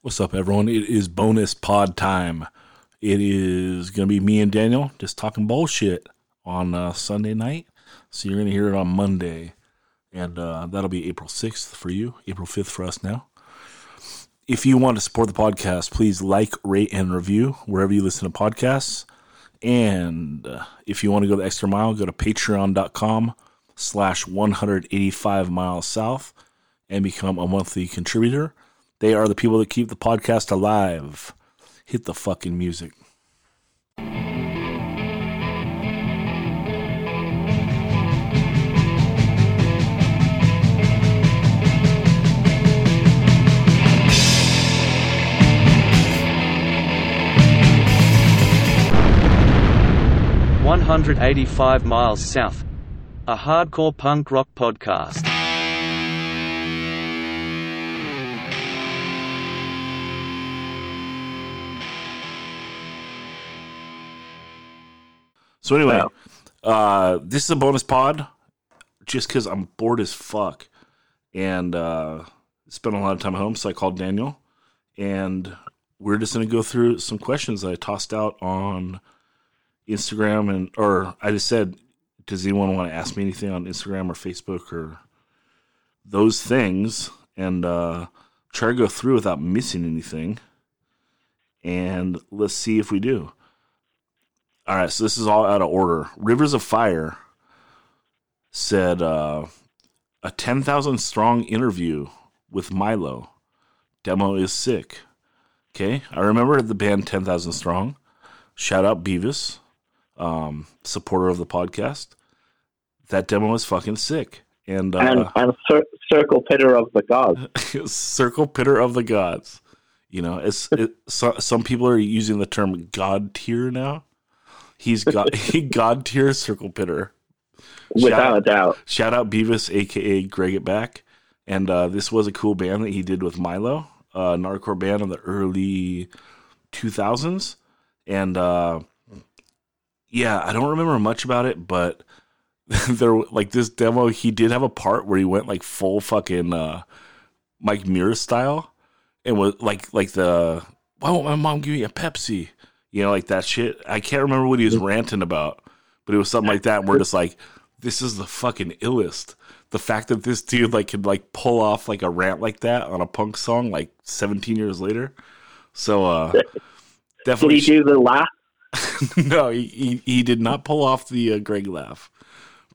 What's up, everyone? It is bonus pod time. It is going to be me and Daniel just talking bullshit on uh, Sunday night. So you're going to hear it on Monday. And uh, that'll be April 6th for you, April 5th for us now. If you want to support the podcast, please like, rate, and review wherever you listen to podcasts. And uh, if you want to go the extra mile, go to patreon.com slash 185 miles south and become a monthly contributor. They are the people that keep the podcast alive. Hit the fucking music. One hundred eighty-five miles south. A hardcore punk rock podcast. So anyway, uh, this is a bonus pod, just because I'm bored as fuck, and uh, spent a lot of time at home. So I called Daniel, and we're just gonna go through some questions that I tossed out on Instagram, and or I just said, does anyone want to ask me anything on Instagram or Facebook or those things, and uh, try to go through without missing anything, and let's see if we do. All right, so this is all out of order. Rivers of Fire said uh, a 10,000 strong interview with Milo. Demo is sick. Okay, I remember the band 10,000 Strong. Shout out Beavis, um, supporter of the podcast. That demo is fucking sick. And, uh, and and cir- circle pitter of the gods. Circle Pitter of the Gods. You know, it's it, so, some people are using the term God tier now. He's got he God tier Circle Pitter. Without a doubt. Shout out Beavis, aka Greg It Back, and uh, this was a cool band that he did with Milo, uh, an hardcore band in the early two thousands, and uh, yeah, I don't remember much about it, but there like this demo, he did have a part where he went like full fucking uh, Mike Muir style, and was like like the why won't my mom give me a Pepsi? You know, like that shit. I can't remember what he was ranting about, but it was something like that. And we're just like, this is the fucking illest. The fact that this dude like could like pull off like a rant like that on a punk song like 17 years later. So uh Did definitely he do the laugh? no, he, he he did not pull off the uh, Greg laugh.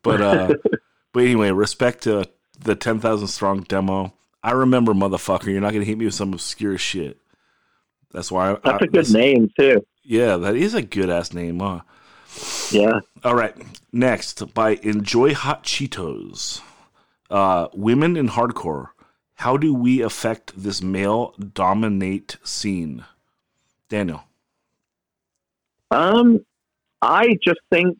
But uh but anyway, respect to the 10,000 strong demo. I remember motherfucker, you're not going to hit me with some obscure shit. That's why I, That's I- a good name too. Yeah, that is a good ass name, huh? Yeah. All right. Next, by Enjoy Hot Cheetos. Uh, women in hardcore. How do we affect this male dominate scene? Daniel. Um, I just think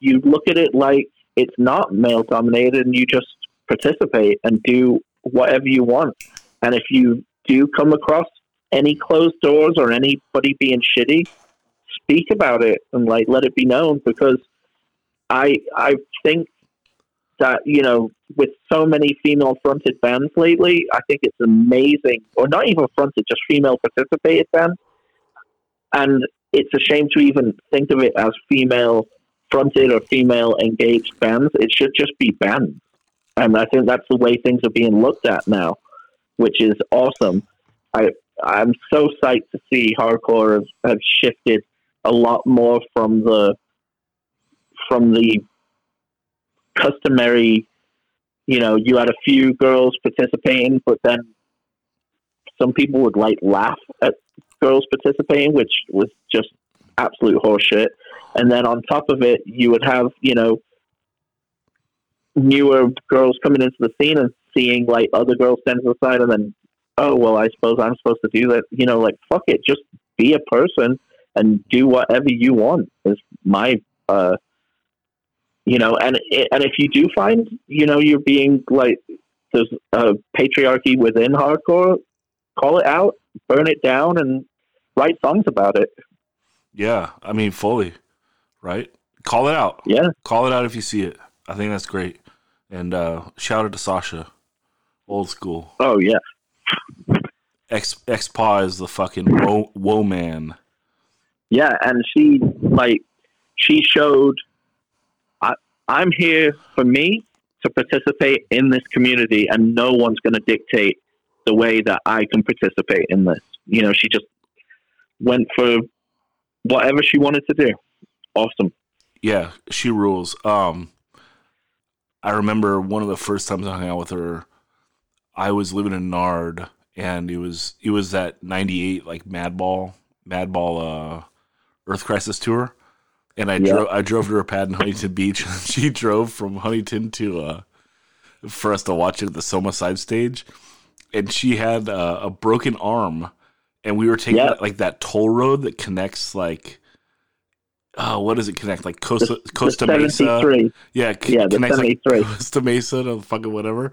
you look at it like it's not male dominated, and you just participate and do whatever you want. And if you do come across any closed doors or anybody being shitty, speak about it and like let it be known because I I think that you know with so many female fronted bands lately, I think it's amazing, or not even fronted, just female participated bands, and it's a shame to even think of it as female fronted or female engaged bands. It should just be bands, and I think that's the way things are being looked at now, which is awesome. I I'm so psyched to see hardcore have, have shifted a lot more from the from the customary. You know, you had a few girls participating, but then some people would like laugh at girls participating, which was just absolute horseshit. And then on top of it, you would have you know newer girls coming into the scene and seeing like other girls stand to the side, and then oh well, I suppose I'm supposed to do that. You know, like fuck it, just be a person and do whatever you want. Is my uh, you know, and and if you do find you know you're being like there's a patriarchy within hardcore, call it out, burn it down, and write songs about it. Yeah, I mean, fully, right? Call it out. Yeah, Call it out if you see it. I think that's great. And uh, shout out to Sasha, old school. oh yeah, X X Paw is the fucking woe, woe man. Yeah, and she like she showed I I'm here for me to participate in this community and no one's going to dictate the way that I can participate in this. You know, she just went for whatever she wanted to do. Awesome. Yeah, she rules. Um, I remember one of the first times I hung out with her. I was living in Nard, and it was it was that '98 like Madball Madball uh, Earth Crisis tour, and I Yeah. drove I drove to her pad in Huntington Beach. and she drove from Huntington to uh, for us to watch it at the Soma side stage, and she had uh, a broken arm, and we were taking Yeah. like that toll road that connects like. Oh, what does it connect? Like Costa The Costa Mesa. Yeah, c- Yeah, the connects like 73. Costa Mesa to fucking whatever.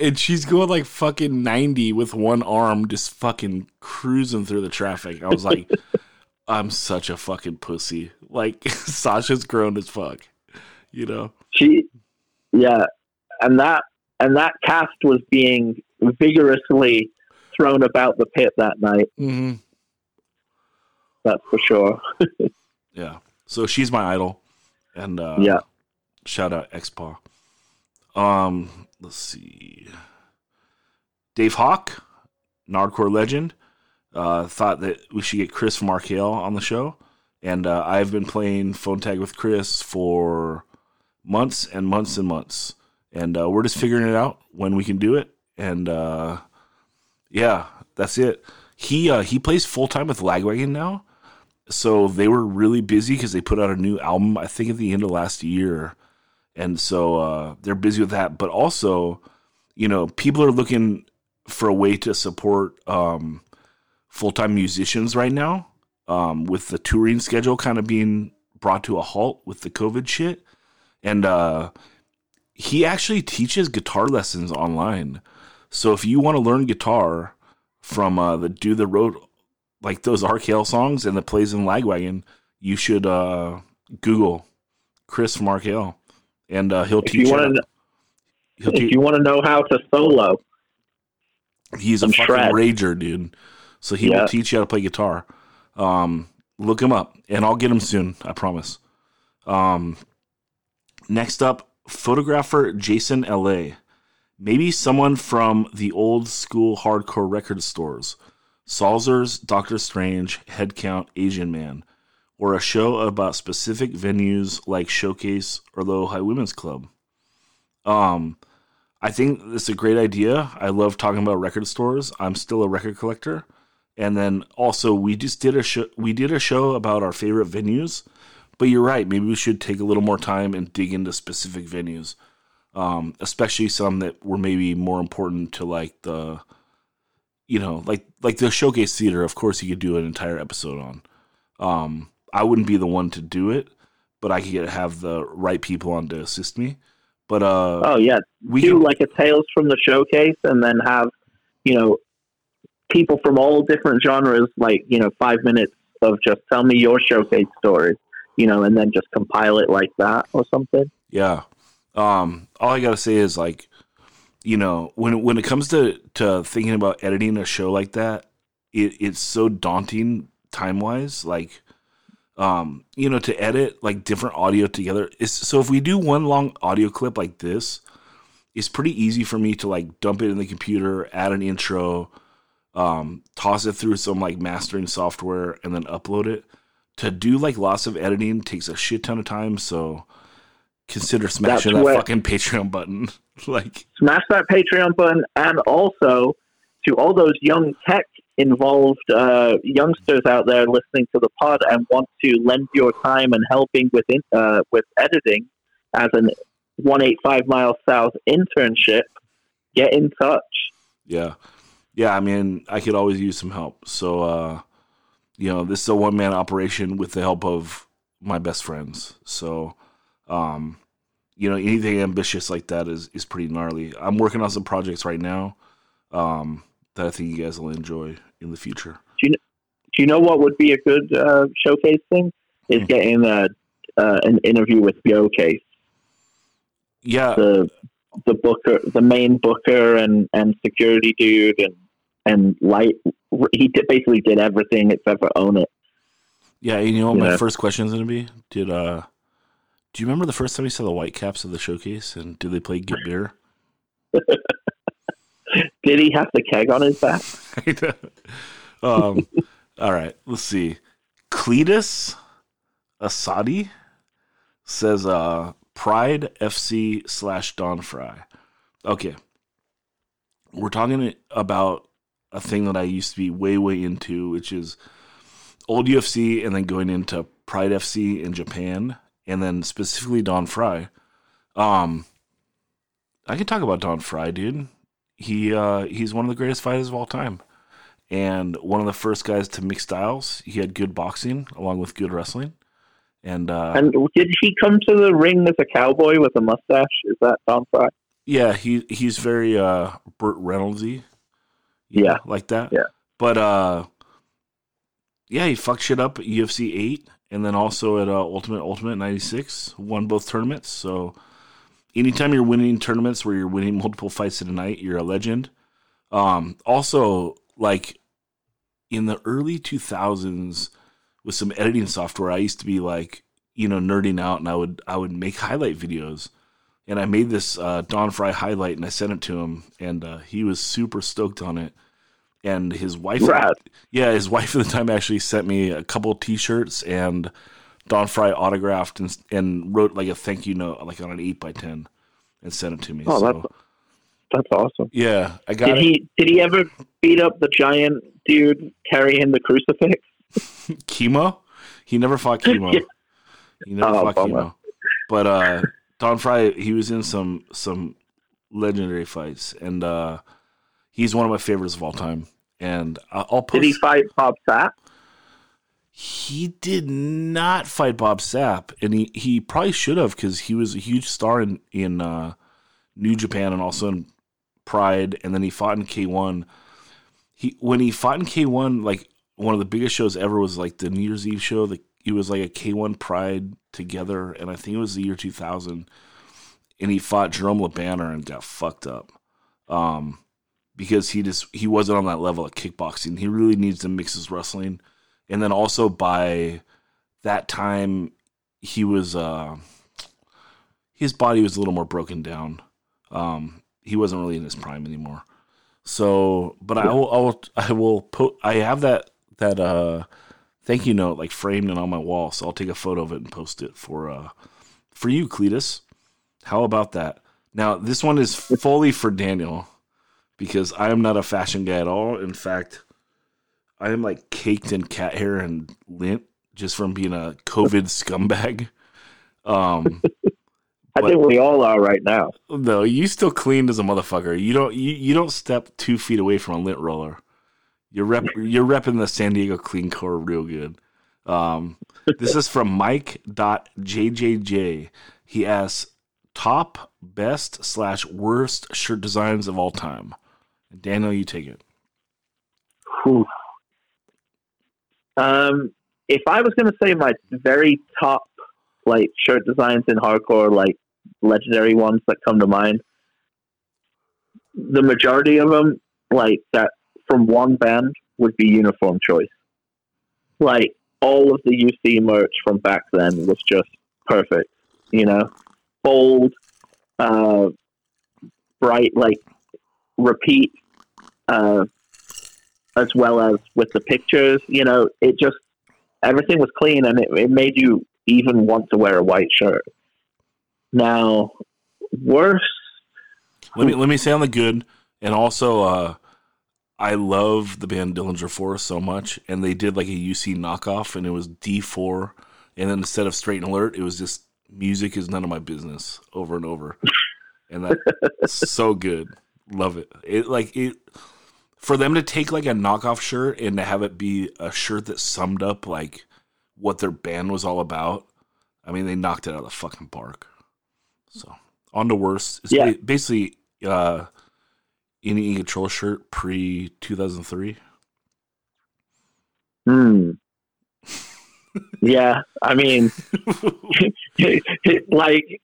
And she's going like fucking 90 with one arm, just fucking cruising through the traffic. I was like, I'm such a fucking pussy. Like, Sasha's grown as fuck, you know? She yeah, and that and that cast was being vigorously thrown about the pit that night, Mm-hmm. that's for sure. Yeah. So she's my idol. And, uh, Yeah. shout out X-Paw. Um, let's see. Dave Hawk, Nardcore legend, uh, thought that we should get Chris from RKL on the show. And uh, I've been playing phone tag with Chris for months and months and months. And uh, we're just figuring it out when we can do it. And uh, yeah, that's it. He uh, he plays full time with Lagwagon now. So they were really busy because they put out a new album, I think, at the end of last year. And so uh, they're busy with that. But also, you know, people are looking for a way to support um, full time musicians right now um, with the touring schedule kind of being brought to a halt with the COVID shit. And uh, he actually teaches guitar lessons online. So if you want to learn guitar from uh, the Do the Road, like those RKL songs and the plays in Lagwagon, you should uh, Google Chris from RKL. And uh, he'll If teach you want to He'll if teach, you want to know how to solo, He's a fucking shred. rager, dude. So he Yeah. will teach you how to play guitar. Um, look him up, and I'll get him soon. I promise. Um, next up, photographer Jason L.A. Maybe someone from the old school hardcore record stores, Salzer's, Doctor Strange, Headcount, Asian Man, or a show about specific venues like Showcase or Low Women's Club. Um, I think it's a great idea. I love talking about record stores. I'm still a record collector. And then also we just did a show we did a show about our favorite venues. But you're right, maybe we should take a little more time and dig into specific venues. Um, especially some that were maybe more important to like the you know, like like the showcase theater, of course you could do an entire episode on. Um, I wouldn't be the one to do it, but I could have the right people on to assist me. But uh oh yeah, we do can, like a tales from the showcase, and then have you know people from all different genres, like you know five minutes of just tell me your showcase story, you know, and then just compile it like that or something. Yeah. Um, all I gotta say is like, you know, when when it comes to to thinking about editing a show like that, it it's so daunting time wise. Like, um, you know, to edit like different audio together is so if we do one long audio clip like this, it's pretty easy for me to like dump it in the computer, add an intro, um, toss it through some like mastering software, and then upload it. To do like lots of editing takes a shit ton of time, so consider smashing that where- fucking Patreon button. like, Smash that Patreon button, and also to all those young tech involved uh, youngsters out there listening to the pod and want to lend your time and helping with in, uh, with editing as an 185 miles south internship, get in touch. yeah, yeah. I mean, I could always use some help. So, uh, you know, this is a one man operation with the help of my best friends. So, um, you know, anything ambitious like that is is pretty gnarly. I'm working on some projects right now um, that I think you guys will enjoy in the future. Do you know what would be a good uh, showcase thing? Is Hmm. getting a, uh, an interview with Joe Case, Yeah, the the booker, the main booker and, and security dude, and and light. He did, basically did everything except for own it. Yeah, you know what my first question is going to be? Did uh, do you remember the first time you saw the Whitecaps of the showcase, and did they play Get Beer? Did he have the keg on his back? um, all right, let's see. Cletus Asadi says uh, Pride FC slash Don Frye. Okay, we're talking about a thing that I used to be way way into, which is old UFC, and then going into Pride FC in Japan, and then specifically Don Frye. Um, I can talk about Don Frye, dude. He uh, he's one of the greatest fighters of all time, and one of the first guys to mix styles. He had good boxing along with good wrestling, and uh, And did he come to the ring as a cowboy with a mustache? Is that Don Frye? yeah, he he's very uh, Burt Reynoldsy, Yeah. like that. Yeah. but uh, yeah, he fucked shit up at UFC eight, and then also at uh, Ultimate Ultimate '96, won both tournaments. So anytime you're winning tournaments where you're winning multiple fights in a night, you're a legend. Um, also, like in the early 2000s, with some editing software, I used to be like, you know, nerding out, and I would I would make highlight videos, and I made this uh, Don Frye highlight, and I sent it to him, and uh, he was super stoked on it. And his wife, yeah, his wife at the time actually sent me a couple T-shirts and Don Frye autographed and and wrote like a thank you note, like on an eight by ten, and sent it to me. Oh, so, that's that's awesome. yeah, I got Did it. he did he ever beat up the giant dude carrying the crucifix? Kimo. He never fought Kimo. Yeah. He never Oh, fought bummer. Kimo. But uh, Don Frye, he was in some some legendary fights, and uh, he's one of my favorites of all time. And I- I'll post. Did he fight Bob Sapp? He did not fight Bob Sapp, and he, he probably should have because he was a huge star in in uh, New Japan and also in Pride, and then he fought in K one. He when he fought in K one, like one of the biggest shows ever was like the New Year's Eve show. The it was like a K one Pride together, and I think it was the year two thousand. And he fought Jerome Le Banner and got fucked up, um, because he just he wasn't on that level of kickboxing. He really needs to mix his wrestling and then also by that time he was uh his body was a little more broken down. Um he wasn't really in his prime anymore. So but i will i will i will put i have that that uh thank you note like framed and on my wall. So i'll take a photo of it and post it for uh for you cletus. How about that? Now this one is fully for daniel because i am not a fashion guy at all. In fact I am like caked in cat hair and lint just from being a COVID scumbag. Um, I think we all are right now. no, you still clean as a motherfucker. You don't you, you don't step two feet away from a lint roller. You're rep you're repping the San Diego Clean Core real good. Um, this is from Mike.jjj. He asks top best slash worst shirt designs of all time. Daniel, you take it. Whew. Um, if I was going to say my very top like shirt designs in hardcore, like legendary ones that come to mind, the majority of them, like that from one band, would be Uniform Choice. Like all of the UC merch from back then was just perfect. You know, bold, uh, bright, like repeat. Uh, as well as with the pictures. You know, it just everything was clean and it, it made you even want to wear a white shirt. Now, worse, Let me let me say on the good, and also uh, I love the band Dillinger Four so much, and they did like a UC knockoff, and it was D four, and then instead of Straight and Alert, it was just music is none of my business over and over, and that's so good, love it. It like it for them to take like a knockoff shirt and to have it be a shirt that summed up like what their band was all about. I mean, they knocked it out of the fucking park. So on to worst. It's Yeah. basically uh, any control shirt pre two thousand three. hmm. yeah, I mean, like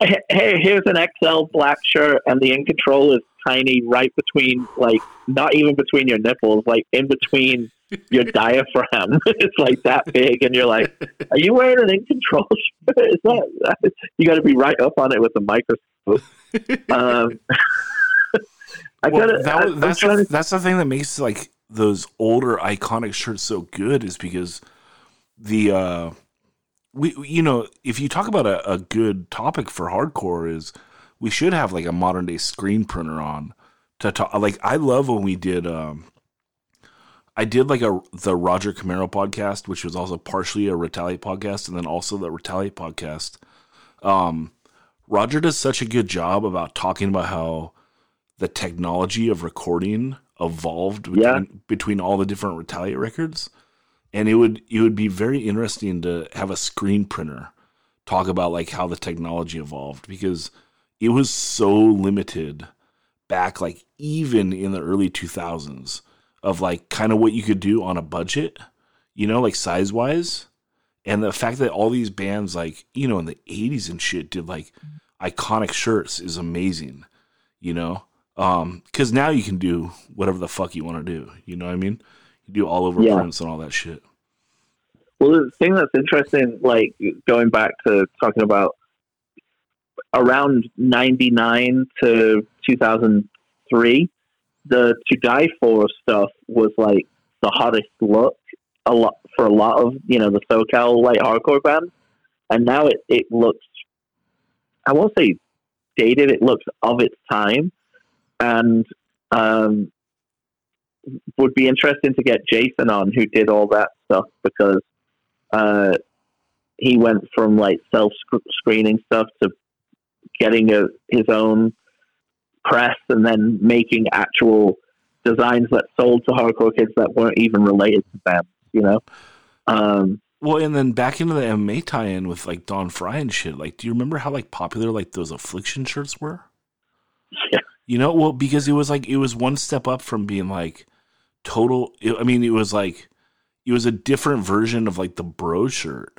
hey, here's an XL black shirt, and the in control is tiny, right between, like, not even between your nipples, like in between your diaphragm. it's like that big, and you're like, are you wearing an in control shirt? Is that, you got to be right up on it with a microscope. Um, I Well, gotta. that I- that's the, to- that's the thing that makes like those older iconic shirts so good is because the uh we you know if you talk about a, a good topic for hardcore is we should have like a modern day screen printer on to talk like I love when we did um I did like a the Roger Camaro podcast which was also partially a Retaliate podcast and then also the Retaliate podcast um Roger does such a good job about talking about how the technology of recording evolved between, Yeah. between all the different Retaliate records, and it would it would be very interesting to have a screen printer talk about like how the technology evolved because it was so limited back like even in the early 2000s of like kind of what you could do on a budget you know like size wise and the fact that all these bands like you know in the 80s and shit did like iconic shirts is amazing you know? Um because now you can do whatever the fuck you want to do you know what i mean you do all over Yeah. prints and all that shit Well, the thing that's interesting, like going back to talking about around 99 to 2003, the To Die For stuff was like the hottest look a lot for a lot of, you know, the SoCal light hardcore bands. And now it, it looks, I won't say dated, it looks of its time. And, um, would be interesting to get Jason on who did all that stuff because uh, he went from like self screening stuff to getting a, his own press and then making actual designs that sold to hardcore kids that weren't even related to them, you know? Um, well and then back into the mma tie-in with like don frye and shit like do you remember how like popular like those affliction shirts were Yeah. you know well because it was like it was one step up from being like total i mean it was like it was a different version of like the bro shirt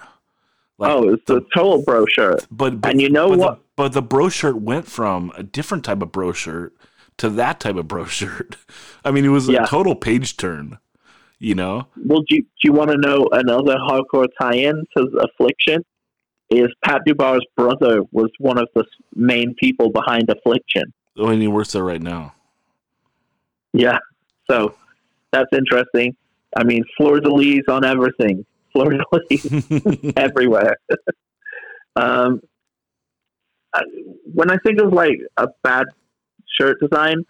like oh, it's the- a total bro shirt. But, but And you know but what? The, but the bro shirt went from a different type of bro shirt to that type of bro shirt. I mean, it was Yeah. a total page turn. You know? Well, do you, do you want to know another hardcore tie-in to Affliction? Is Pat Dubar's brother was one of the main people behind Affliction. Oh, and he works there right now. Yeah, so that's interesting. I mean, fleur de lis on everything. Fleur de lis everywhere. um, I- when I think of like a bad shirt design,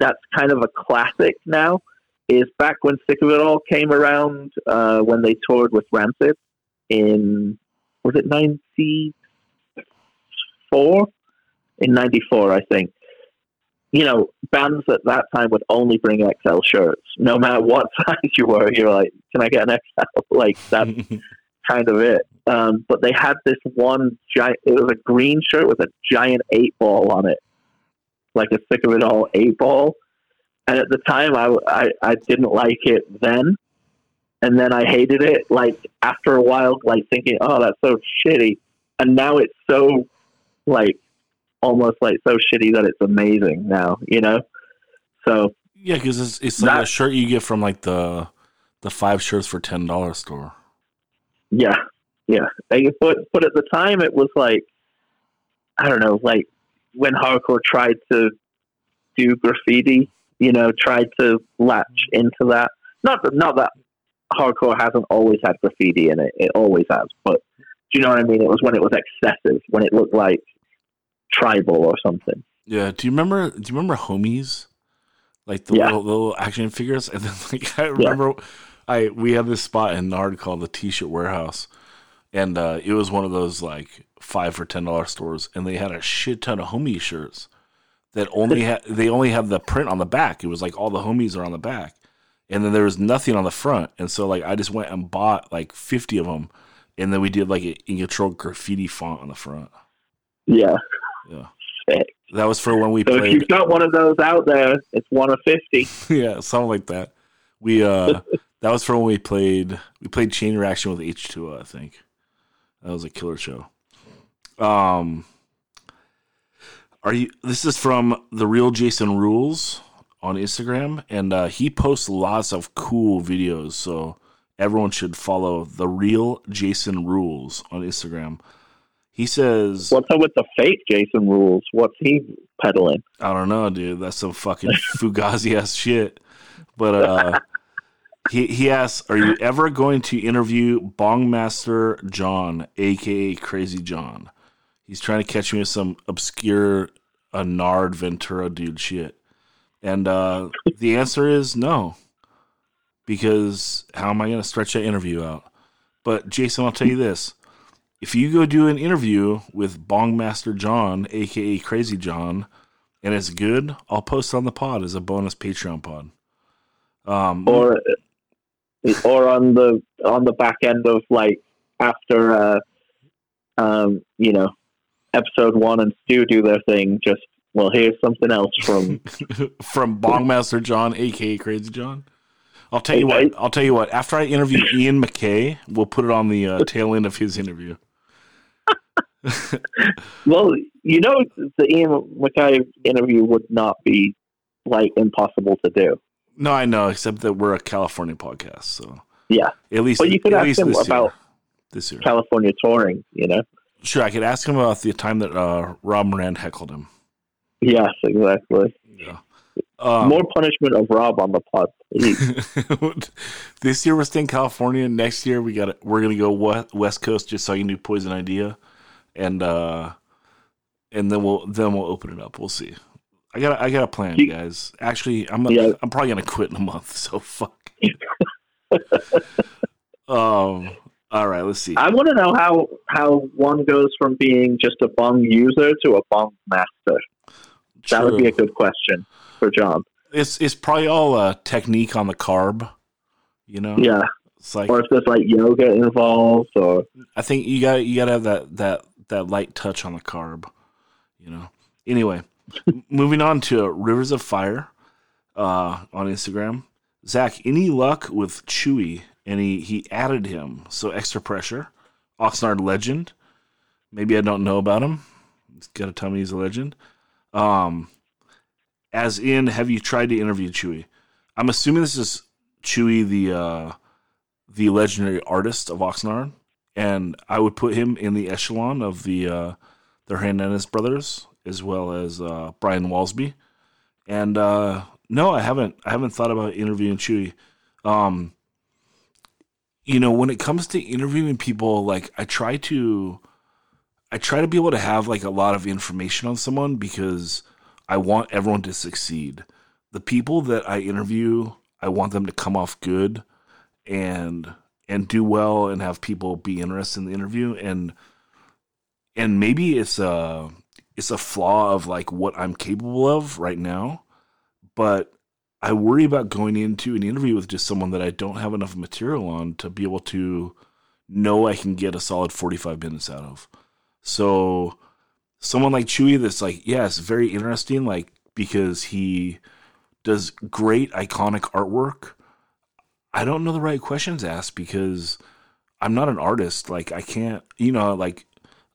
that's kind of a classic now. Is back when Sick of It All came around uh, when they toured with Rancid in was it ninety four? In ninety four, I think. You know, bands at that time would only bring XL shirts, no matter what size you were. You're like, can I get an XL? Like that's kind of it. Um, but they had this one giant. It was a green shirt with a giant eight ball on it, like a sick of it all eight ball. And at the time, I, I I didn't like it then, and then I hated it. Like after a while, like thinking, oh, that's so shitty. And now it's so like almost like so shitty that it's amazing now. You know. So yeah, because it's, it's like a shirt you get from like the the five shirts for ten dollar store. Yeah, yeah. Like, but but at the time, it was like I don't know, like when hardcore tried to do graffiti, you know, tried to latch into that. Not that not that hardcore hasn't always had graffiti in it; it always has. But do you know what I mean? It was when it was excessive, when it looked like tribal or something. Yeah. Do you remember? Do you remember homies? Like the Yeah. little, the little action figures, and then like I remember, I we had this spot in Nard called the T-shirt Warehouse, and uh, it was one of those like five for ten dollar stores, and they had a shit ton of homie shirts that only had they only had the print on the back. It was like all the homies are on the back, and then there was nothing on the front. And so like I just went and bought like fifty of them, and then we did like an in control graffiti font on the front. Yeah. Yeah. Sick. That was for when we So if you've got one of those out there, it's one of fifty. yeah, something like that. We uh that was for when we played we played Chain Reaction with H2O, I think. That was a killer show. Um Are you? This is from the real Jason Rules on Instagram, and uh, he posts lots of cool videos. So everyone should follow the real Jason Rules on Instagram. He says, What's up with the fake Jason rules? What's he peddling? I don't know, dude. That's some fucking fugazi ass shit. But uh, he he asks, "Are you ever going to interview Bongmaster John, aka Crazy John?" He's trying to catch me with some obscure uh, Nard Ventura dude shit, and uh, the answer is no, because how am I going to stretch that interview out? But Jason, I'll tell you this: if you go do an interview with Bongmaster John, aka Crazy John, and it's good, I'll post on the pod as a bonus Patreon pod. Um, Or or on the on the back end of like after uh um, you know, episode one and Stu do their thing, just well here's something else from from Bongmaster John, aka Crazy John. I'll tell you what. I'll tell you what. After I interview Ian MacKaye, we'll put it on the uh, tail end of his interview. Well, you know the Ian MacKaye interview would not be like impossible to do. No, I know, except that we're a California podcast, so Yeah. at least. But you could at ask least him this about year. this year. California touring, you know? Sure, I could ask him about the time that uh, Rob Moran heckled him. Yes, exactly. Yeah. Um, More punishment of Rob on the pod. this year we're staying in California. Next year we got we're gonna go West Coast just so I can do Poison Idea, and uh, and then we'll then we'll open it up. We'll see. I got I got a plan, guys. Actually, I'm Yeah. I'm probably gonna quit in a month. So fuck. um. All right. Let's see. I want to know how how one goes from being just a bong user to a bong master. That would be a good question for John. It's it's probably all uh, technique on the carb. You know. Yeah, It's like or if there's like yoga involved, or I think you got you got to have that that that light touch on the carb, you know. Anyway, moving on to Rivers of Fire uh, on Instagram. Zach, any luck with Chewy? And he he added him, so extra pressure. Oxnard legend. Maybe I don't know about him. He's got to tell me he's a legend. Um, as in, have you tried to interview Chewy? I'm assuming this is Chewy, the uh, the legendary artist of Oxnard and I would put him in the echelon of the uh, the Hernandez brothers as well as uh, Brian Walsby. And uh, no, I haven't. I haven't thought about interviewing Chewy. Um, you know, when it comes to interviewing people, like I try to, I try to be able to have like a lot of information on someone because I want everyone to succeed. The people that I interview, I want them to come off good and and do well and have people be interested in the interview and and maybe it's a it's a flaw of like what I'm capable of right now but I worry about going into an interview with just someone that I don't have enough material on to be able to know I can get a solid 45 minutes out of. So someone like Chewy that's like, yeah, it's very interesting like because he does great iconic artwork. I don't know the right questions asked because I'm not an artist. Like I can't, you know, like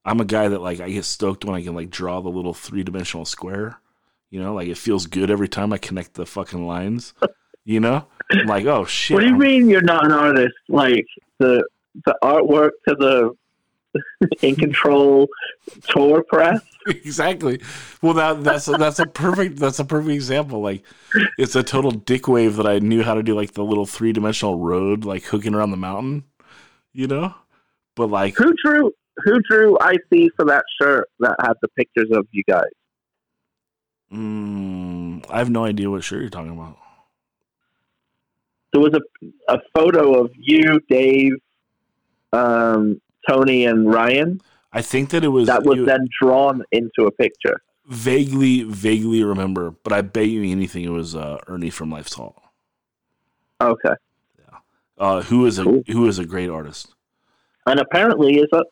I'm a guy that like I get stoked when I can like draw the little three dimensional square. You know, like it feels good every time I connect the fucking lines. You know, I'm like oh shit. what do you I'm- mean you're not an artist? Like the the artwork to the in control tour press. exactly. Well, that that's that's a perfect that's a perfect example. Like, it's a total dick wave that I knew how to do, like the little three dimensional road, like hooking around the mountain. You know, but like, Who drew who drew IC for that shirt that had the pictures of you guys? mm, I have no idea what shirt you're talking about. There was a a photo of you, Dave, um, Tony, and Ryan I think that it was that was you- then drawn into a picture. vaguely, vaguely remember, but I bet you anything it was uh, Ernie from Life's Halt, Okay, uh, who is a Cool. who is a great artist. and apparently is a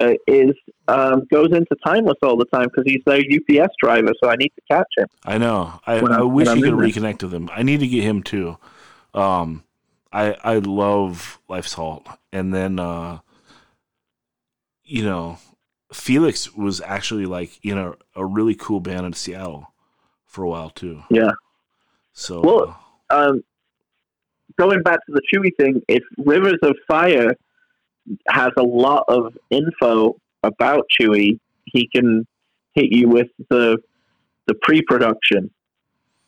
uh, is um, goes into timeless all the time because he's their UPS driver. So I need to catch him. I know. I, I wish you could reconnect with him. I need to get him too. Um, I I love Life's Halt, and then uh, you know, Felix was actually like in a, a really cool band in Seattle for a while too. Yeah. So Well, um, going back to the Chewy thing, if Rivers of Fire has a lot of info about Chewy, he can hit you with the the pre-production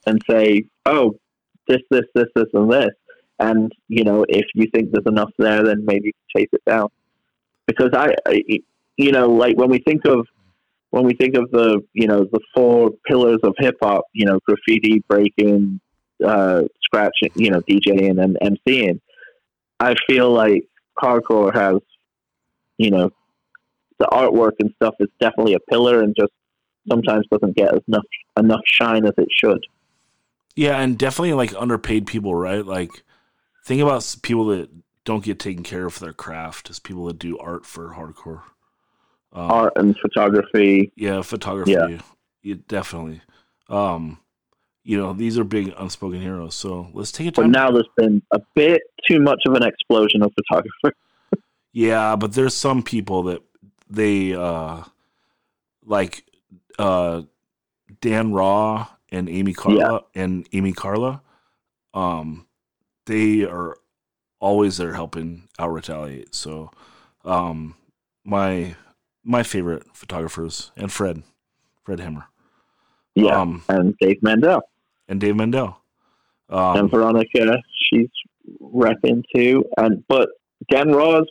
and say, "Oh, this, this, this, this, and this." And you know, if you think there's enough there, then maybe chase it down. Because I, I, you know, like when we think of when we think of the you know the four pillars of hip hop, you know, graffiti, breaking, uh, scratching, you know, DJing and MCing, I feel like hardcore has, you know, the artwork and stuff is definitely a pillar and just sometimes doesn't get as enough enough shine as it should. yeah, and definitely like underpaid people, right? Like think about people that don't get taken care of for their craft as people that do art for hardcore. Um, Art and photography, Yeah, photography. Yeah. Yeah, definitely. Um, you know, these are big unspoken heroes. So let's take it but now there's been a bit too much of an explosion of photographers. yeah, but there's some people that they uh like uh Dan Raw and Amy Carla and Amy Carla. Um they are always there helping out retaliate. So um my my favorite photographers and Fred. Fred Hammer. Yeah, Um and Dave Mandel and Dave Mendel. and Um, Veronica, she's repping too. And but Dan Ross,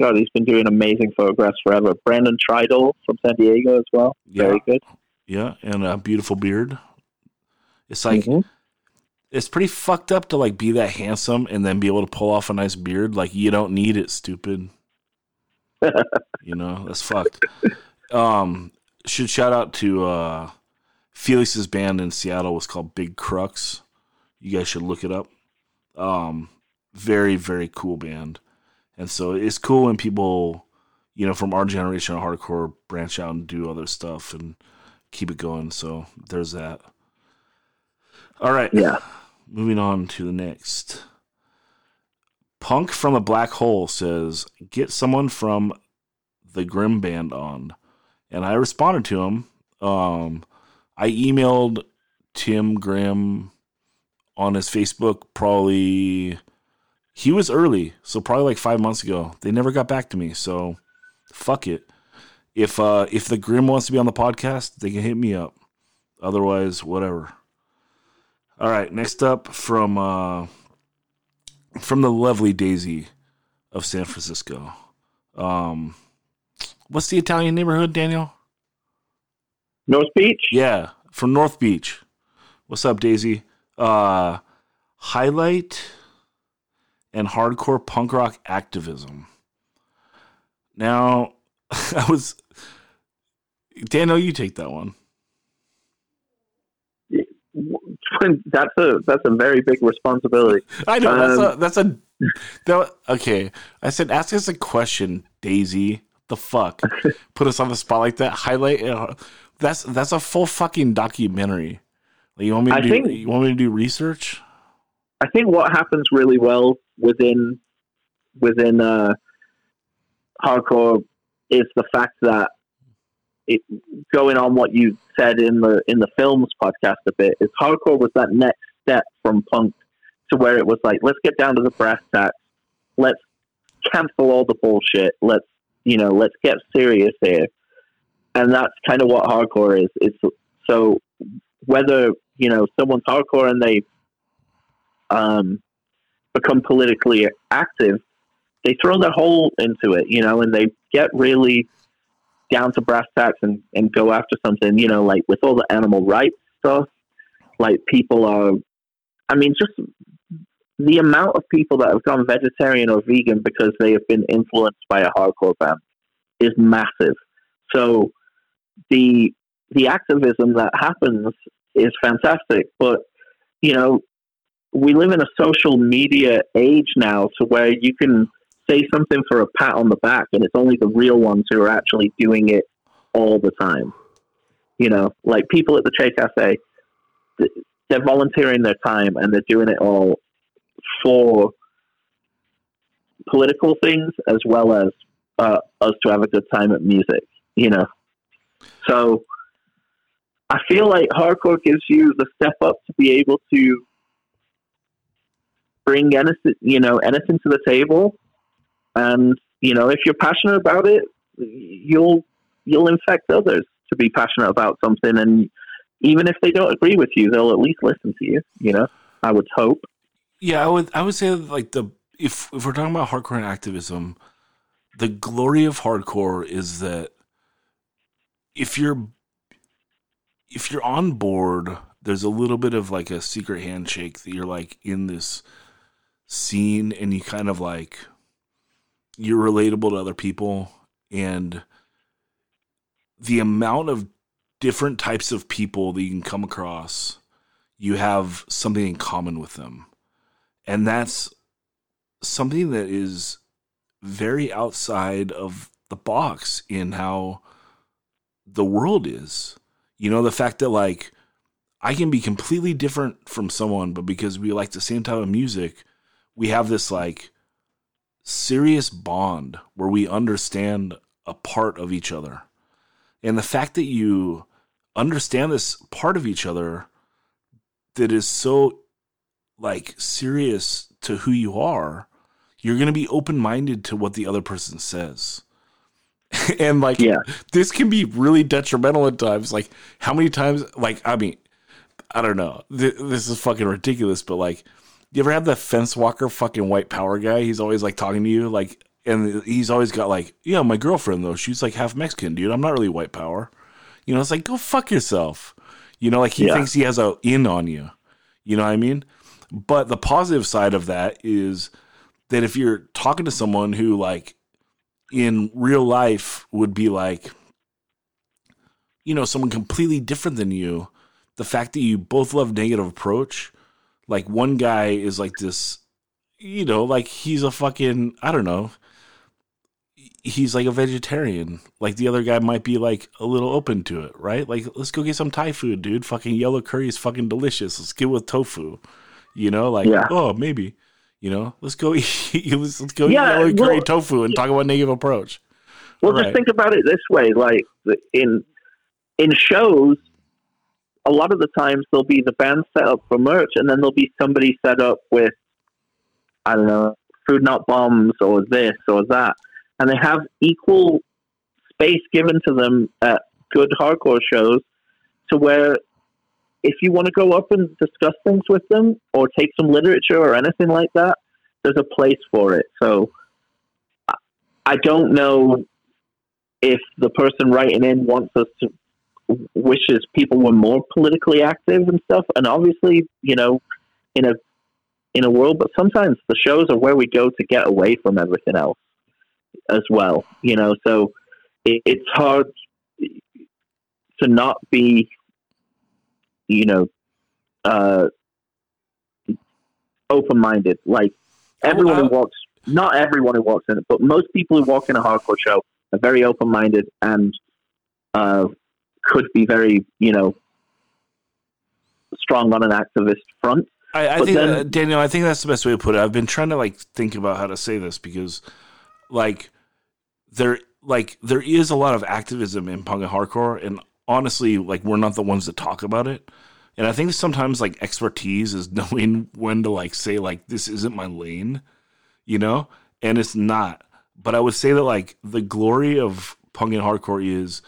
God, he's been doing amazing photographs forever. Brandon Tridle from San Diego as well, very good. yeah, and a beautiful beard. It's like Mhm. It's pretty fucked up to like be that handsome and then be able to pull off a nice beard. Like you don't need it, stupid. you know, that's fucked. Um, should shout out to uh Felix's band in Seattle was called Big Crux. You guys should look it up. Um, very very cool band, and so it's cool when people, you know, from our generation of hardcore branch out and do other stuff and keep it going. So there's that. All right. yeah, Moving on to the next. Punk from a Black Hole says, Get someone from the Grim Band on. And I responded to him. Um, I emailed Tim Grimm on his Facebook probably. He was early, so probably like five months ago. They never got back to me, so fuck it. If uh, if the Grim wants to be on the podcast, they can hit me up. Otherwise, whatever. All right, next up from uh, from the lovely Daisy of San Francisco. Um, what's the Italian neighborhood, Daniel? North Beach. Yeah, from North Beach. What's up, Daisy? Uh, highlight and hardcore punk rock activism. Now, I was Daniel. You take that one. That's a that's a very big responsibility. I know Um, that's a that's a that, okay. I said ask us a question, Daisy. The fuck, put us on the spot like that. Highlight. Uh, that's that's a full fucking documentary. Like, you want me to I do? think- you want me to do research? I think what happens really well within within uh, hardcore is the fact that it, going on what you said in the in the films podcast a bit is hardcore was that next step from punk to where it was like let's get down to the brass tacks, let's cancel all the bullshit, let's you know let's get serious here, and that's kind of what hardcore is. It's so whether you know someone's hardcore and they um, become politically active, they throw their whole into it, you know, and they get really down to brass tacks and, and go after something, you know, like with all the animal rights stuff, like people are, I mean, just the amount of people that have gone vegetarian or vegan because they have been influenced by a hardcore band is massive. So the the activism that happens is fantastic, but you know, we live in a social media age now to where you can say something for a pat on the back and it's only the real ones who are actually doing it all the time. You know, like people at the Che Cafe, they're volunteering their time and they're doing it all for political things as well as uh, us to have a good time at music. you know. So I feel like hardcore gives you the step up to be able to bring anything, you know, anything to the table, and you know, if you're passionate about it, you'll you'll infect others to be passionate about something, and even if they don't agree with you, they'll at least listen to you. You know, I would hope. Yeah, I would I would say like the if if we're talking about hardcore and activism, the glory of hardcore is that if you're if you're on board, there's a little bit of like a secret handshake that you're like in this scene and you kind of like you're relatable to other people and the amount of different types of people that you can come across you have something in common with them and that's something that is very outside of the box in how the world is. You know, the fact that like I can be completely different from someone, but because we like the same type of music, we have this like serious bond where we understand a part of each other. And the fact that you understand this part of each other that is so like serious to who you are, you're going to be open minded to what the other person says. and like, Yeah. this can be really detrimental at times. Like, how many times, like, I mean, I don't know. Th- this is fucking ridiculous, but like, you ever have the fence walker fucking white power guy? He's always like talking to you, like, and he's always got like, yeah, my girlfriend though, she's like half Mexican, dude. I'm not really white power. You know, it's like, go fuck yourself. You know, like he Yeah. thinks he has a in on you. You know what I mean? But the positive side of that is that if you're talking to someone who like in real life would be like you know someone completely different than you the fact that you both love negative approach like one guy is like this you know like he's a fucking i don't know he's like a vegetarian. Like the other guy might be like a little open to it right? Like let's go get some thai food dude. Fucking yellow curry is fucking delicious. Let's get with tofu you know? Like Yeah. oh maybe you know? Let's go eat let's, let's go Yeah, eat yellow curry tofu and talk about negative approach. Well, Right. just think about it this way: like in in shows, a lot of the times there'll be the band set up for merch, and then there'll be somebody set up with, I don't know, food not bombs or this or that, and they have equal space given to them at good hardcore shows, to where if you want to go up and discuss things with them or take some literature or anything like that, there's a place for it. So. I- don't know if the person writing in wants us to wishes people were more politically active and stuff. And obviously you know in a in a world but sometimes the shows are where we go to get away from everything else as well you know? So it, it's hard to not be you know uh open-minded. Like everyone who walks not everyone who walks in it but most people who walk in a hardcore show are very open-minded and uh, could be very, you know, strong on an activist front. I, I think then- uh, Daniel, I think that's the best way to put it. I've been trying to like think about how to say this because, like, there like there is a lot of activism in punk and hardcore, and honestly, like we're not the ones that talk about it. And I think sometimes like expertise is knowing when to like say like this isn't my lane, you know, and it's not. But I would say that like the glory of punk and hardcore is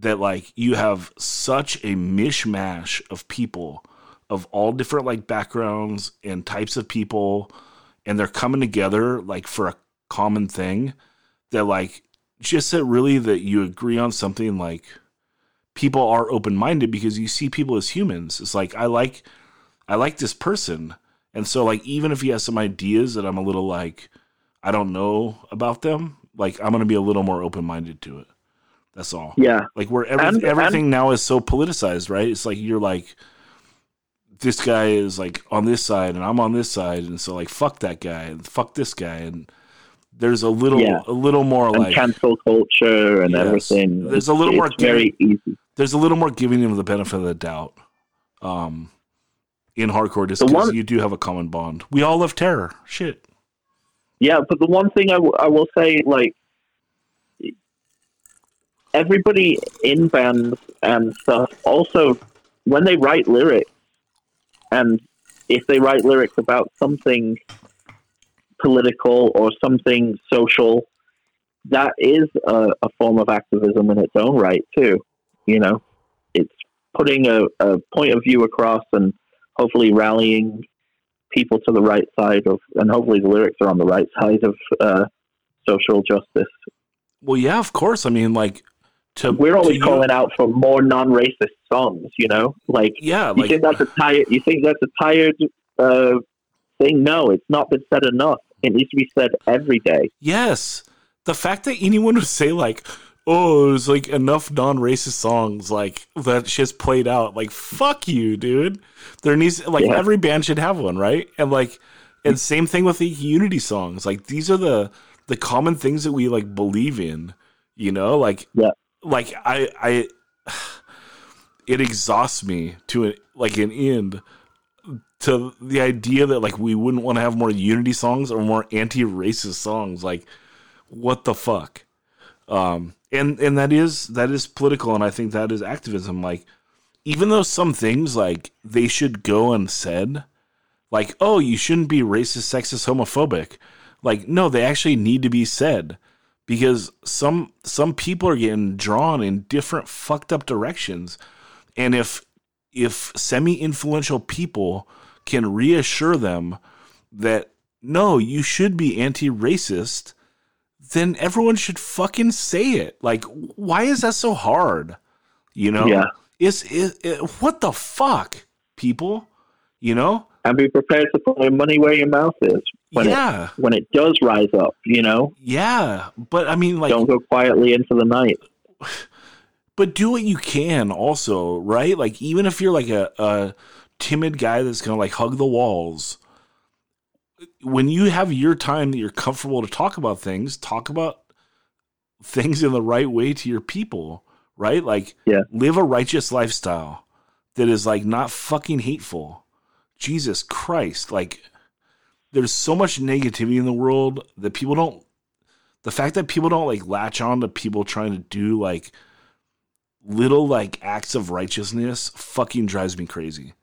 that like you have such a mishmash of people of all different like backgrounds and types of people and they're coming together like for a common thing that like just that really that you agree on something like people are open-minded because you see people as humans. It's like i like i like this person. And so like even if he has some ideas that i'm a little like i don't know about them like i'm gonna be a little more open-minded to it that's all Yeah, like where every, And- everything now is so politicized, right? It's like you're like this guy is like on this side and I'm on this side, and so like fuck that guy and fuck this guy, and there's a little Yeah. a little more and like cancel culture and Yes. everything. There's a little it's more very easy. there's a little more giving him the benefit of the doubt. Um, in hardcore, just because you do have a common bond. We all love terror. Shit. Yeah, but the one thing I, w- I will say, like, everybody in bands and stuff also when they write lyrics and if they write lyrics about something political or something social that is a, a form of activism in its own right too you know it's putting a, a point of view across and hopefully rallying people to the right side of and hopefully the lyrics are on the right side of uh, social justice Well, yeah, of course. I mean, like to we're always to you- calling out for more non-racist songs. You know, like Yeah, you like think that's a tired. You think that's a tired uh, thing? No, it's not been said enough. It needs to be said every day. yes, the fact that anyone would say like, "Oh, there's like enough non-racist songs like that shit's played out." Like, fuck you, dude. There needs like Yeah. every band should have one, right? And like, and same thing with the unity songs. Like, these are the the common things that we like believe in. You know, like Yeah. Like I I it exhausts me to an, like an end to the idea that like we wouldn't want to have more unity songs or more anti-racist songs. Like what the fuck? Um and and that is that is political and i think that is activism. Like even though some things like they should go unsaid like oh you shouldn't be racist sexist homophobic. Like no they actually need to be said because some some people are getting drawn in different fucked up directions. And if if semi-influential people can reassure them that no you should be anti-racist then everyone should fucking say it. Like why is that so hard? You know? Yeah. it's it, it, what the fuck people? You know? And be prepared to put your money where your mouth is when yeah it when it does rise up. You know, yeah but i mean like don't go quietly into the night. but do what you can also right like even if you're like a, a timid guy that's gonna like hug the walls when you have your time that you're comfortable to talk about things talk about things in the right way to your people right like Yeah. live a righteous lifestyle that is like not fucking hateful jesus christ like there's so much negativity in the world that people don't the fact that people don't like latch on to people trying to do like little like acts of righteousness fucking drives me crazy.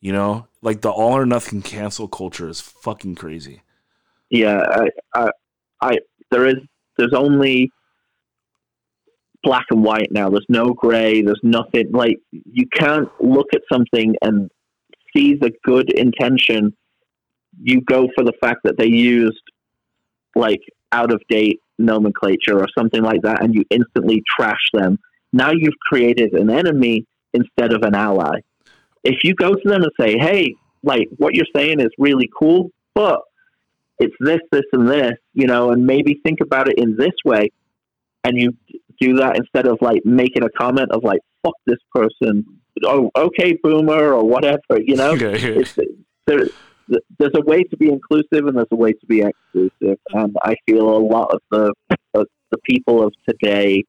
You know, like the all or nothing cancel culture is fucking crazy. Yeah, I, I, I, there is, there's only black and white now. There's no gray. There's nothing like you can't look at something and see the good intention. You go for the fact that they used like out of date nomenclature or something like that, and you instantly trash them. Now you've created an enemy instead of an ally. If you go to them and say, "Hey, like what you're saying is really cool, but it's this, this, and this," you know, and maybe think about it in this way, and you do that instead of like making a comment of like "fuck this person," oh, okay, boomer, or whatever, you know. it's, there, there's a way to be inclusive and there's a way to be exclusive, and I feel a lot of the of the people of today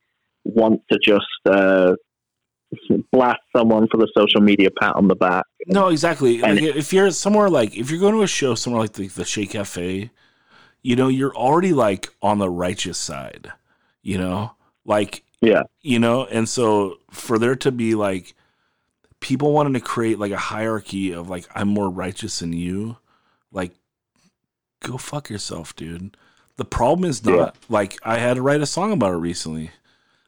want to just uh, blast someone for the social media pat on the back. No, exactly. Like if you're somewhere like if you're going to a show somewhere like the, the Che Cafe, you know, you're already like on the righteous side. You know, like Yeah. you know, and so for there to be like people wanting to create like a hierarchy of like I'm more righteous than you, like go fuck yourself, dude. The problem is not Yeah. like I had to write a song about it recently.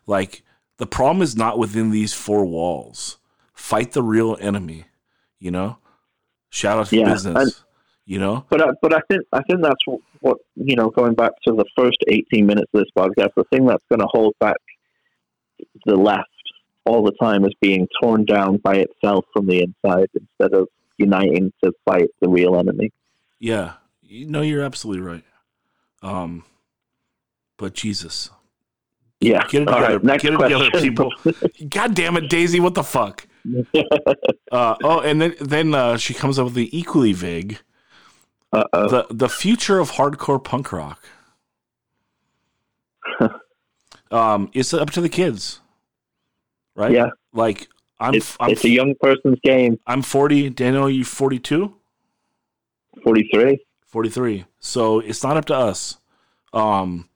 Like the problem is not within these four walls. Fight the real enemy, you know? Shout out to Yeah, business. and- you know? But I, but I think I think that's what, what you know. Going back to the first eighteen minutes of this podcast, the thing that's going to hold back the left all the time is being torn down by itself from the inside instead of uniting to fight the real enemy. Yeah. You know you're absolutely right. Um but Jesus. Yeah. Get it All together. right, next Get it together, question. people. God damn it, Daisy, what the fuck? Uh, oh, and then then uh, she comes up with the equally vague Uh-oh. the the future of hardcore punk rock. um, it's up to the kids, right? Yeah. Like I'm It's, I'm it's a young person's game. I'm 40. Daniel, you 42, Forty three. 43. So it's not up to us. Um,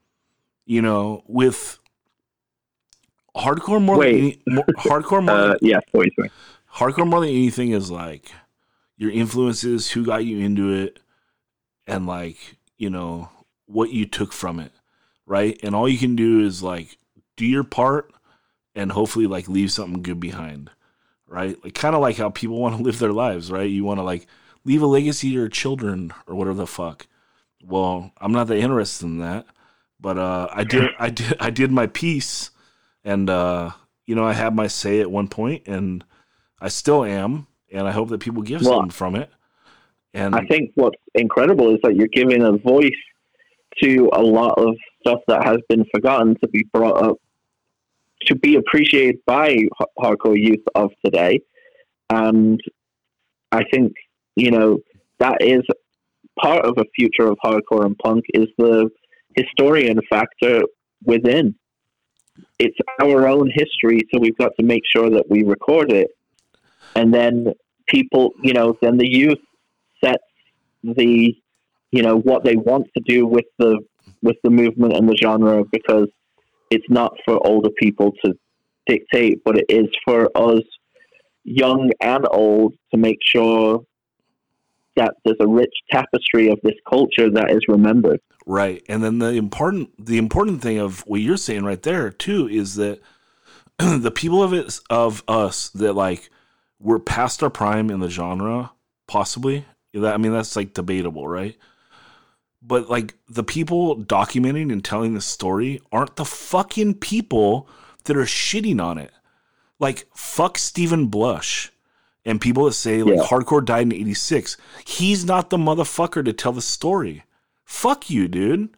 you know, with hardcore more Wait. than any, hardcore more Uh, yeah, please. sorry. hardcore more than anything is like your influences, who got you into it, and like you know what you took from it, right? And all you can do is like do your part and hopefully like leave something good behind, right? Like kind of like how people want to live their lives, right? You want to like leave a legacy to your children or whatever the fuck. Well, I'm not that interested in that, but uh, I did, I did, I did my piece, and uh, you know, I had my say at one point, and I still am, and I hope that people give Well, something from it. And I think what's incredible is that you're giving a voice to a lot of stuff that has been forgotten to be brought up, to be appreciated by hardcore youth of today. And I think, you know, that is part of a future of hardcore and punk is the historian factor within. It's our own history, so we've got to make sure that we record it. And then people, you know, then the youth sets the you know what they want to do with the with the movement and the genre because it's not for older people to dictate but it is for us young and old to make sure that there's a rich tapestry of this culture that is remembered Right. And then the important the important thing of what you're saying right there too is that the people of it of us that like we're past our prime in the genre, possibly. That I mean that's like debatable, right? But like the people documenting and telling the story aren't the fucking people that are shitting on it. Like fuck Steven Blush and people that say like Yeah. hardcore died in 86. He's not the motherfucker to tell the story fuck you, dude.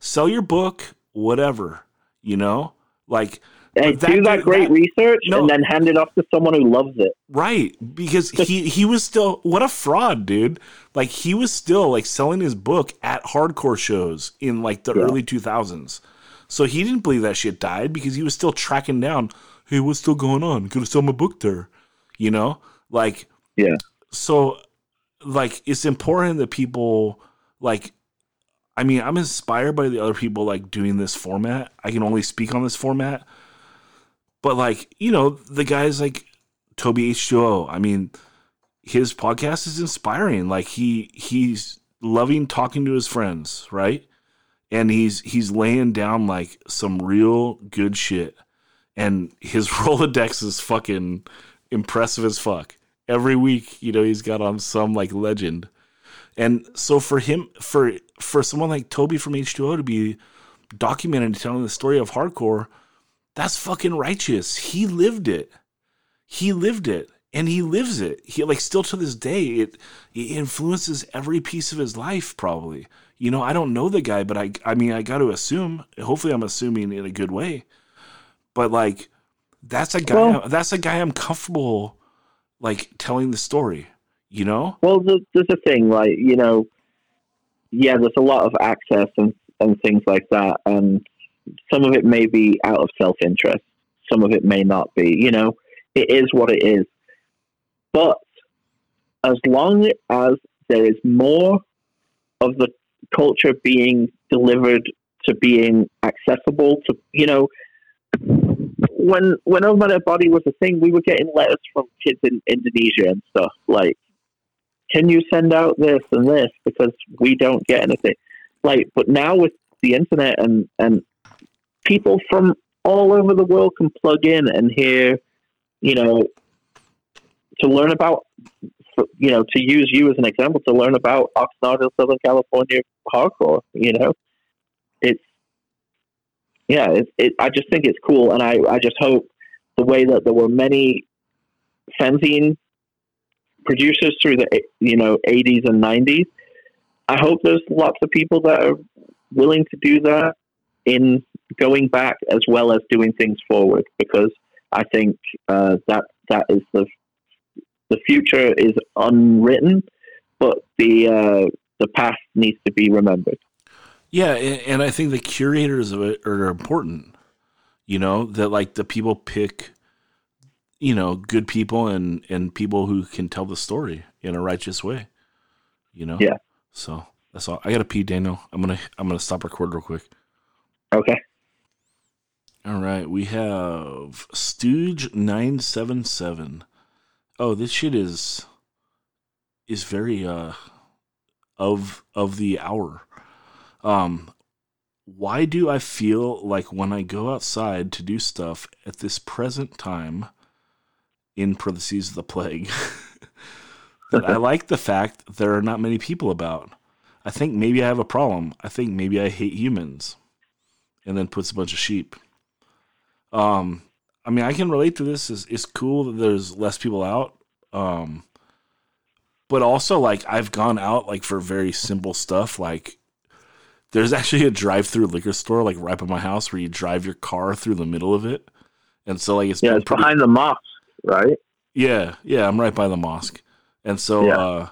Sell your book, whatever. You know, like and but do that great that- research no. and then hand it off to someone who loves it right because he he was still what a fraud, dude. Like he was still like selling his book at hardcore shows in like the Yeah. early two thousands. So he didn't believe that shit died because he was still tracking down. Hey, what's still going on? Gonna sell my book there, you know? Like yeah so like it's important that people like I mean, I'm inspired by the other people like doing this format. I can only speak on this format. But like, you know, the guys like Toby H2O, I mean, his podcast is inspiring. Like he he's loving talking to his friends, right? And he's he's laying down like some real good shit. And his Rolodex is fucking impressive as fuck. Every week, you know, he's got on some like legend. And so for him, for for someone like Toby from H2O to be documenting and telling the story of hardcore, that's fucking righteous. He lived it. He lived it. And he lives it. He like still to this day, it it influences every piece of his life, probably. You know, I don't know the guy, but I I mean I gotta assume, hopefully I'm assuming in a good way. But like that's a guy Well- that's a guy I'm comfortable like telling the story, you know? Well, there's, there's a thing like you know, yeah, there's a lot of access and and things like that, and some of it may be out of self interest, some of it may not be. You know, it is what it is. But as long as there is more of the culture being delivered to being accessible to, you know, when when Oh My Body was a thing, we were getting letters from kids in Indonesia and stuff like can you send out this and this because we don't get anything like but now with the internet and and people from all over the world can plug in and hear you know to learn about you know to use you as an example to learn about oxnard southern california hardcore you know? It's yeah it, it, i just think it's cool and i i just hope the way that there were many fanzine producers through the you know 80s and 90s i hope there's lots of people that are willing to do that in going back as well as doing things forward because i think uh, that that is the the future is unwritten but the uh, the past needs to be remembered Yeah, and, and I think the curators of it are important. You know that like the people pick, you know, good people and and people who can tell the story in a righteous way. You know. Yeah. So that's all. I gotta pee, Daniel. I'm gonna I'm gonna stop record real quick. Okay All right, we have Stooge nine seven seven. Oh, this shit is is very uh of of the hour. Um, why do I feel like when I go outside to do stuff at this present time, in parentheses of the plague, that I like the fact there are not many people about. I think maybe I have a problem. I think maybe I hate humans. And then puts a bunch of sheep. Um, I mean, I can relate to this. It's, it's cool that there's less people out. Um, but also, like, I've gone out, like, for very simple stuff. Like, there's actually a drive through liquor store, like, right by my house where you drive your car through the middle of it. And so, like, it's Yeah, it's pretty- behind the mosque, right? yeah, yeah, I'm right by the mosque, and so Yeah. uh,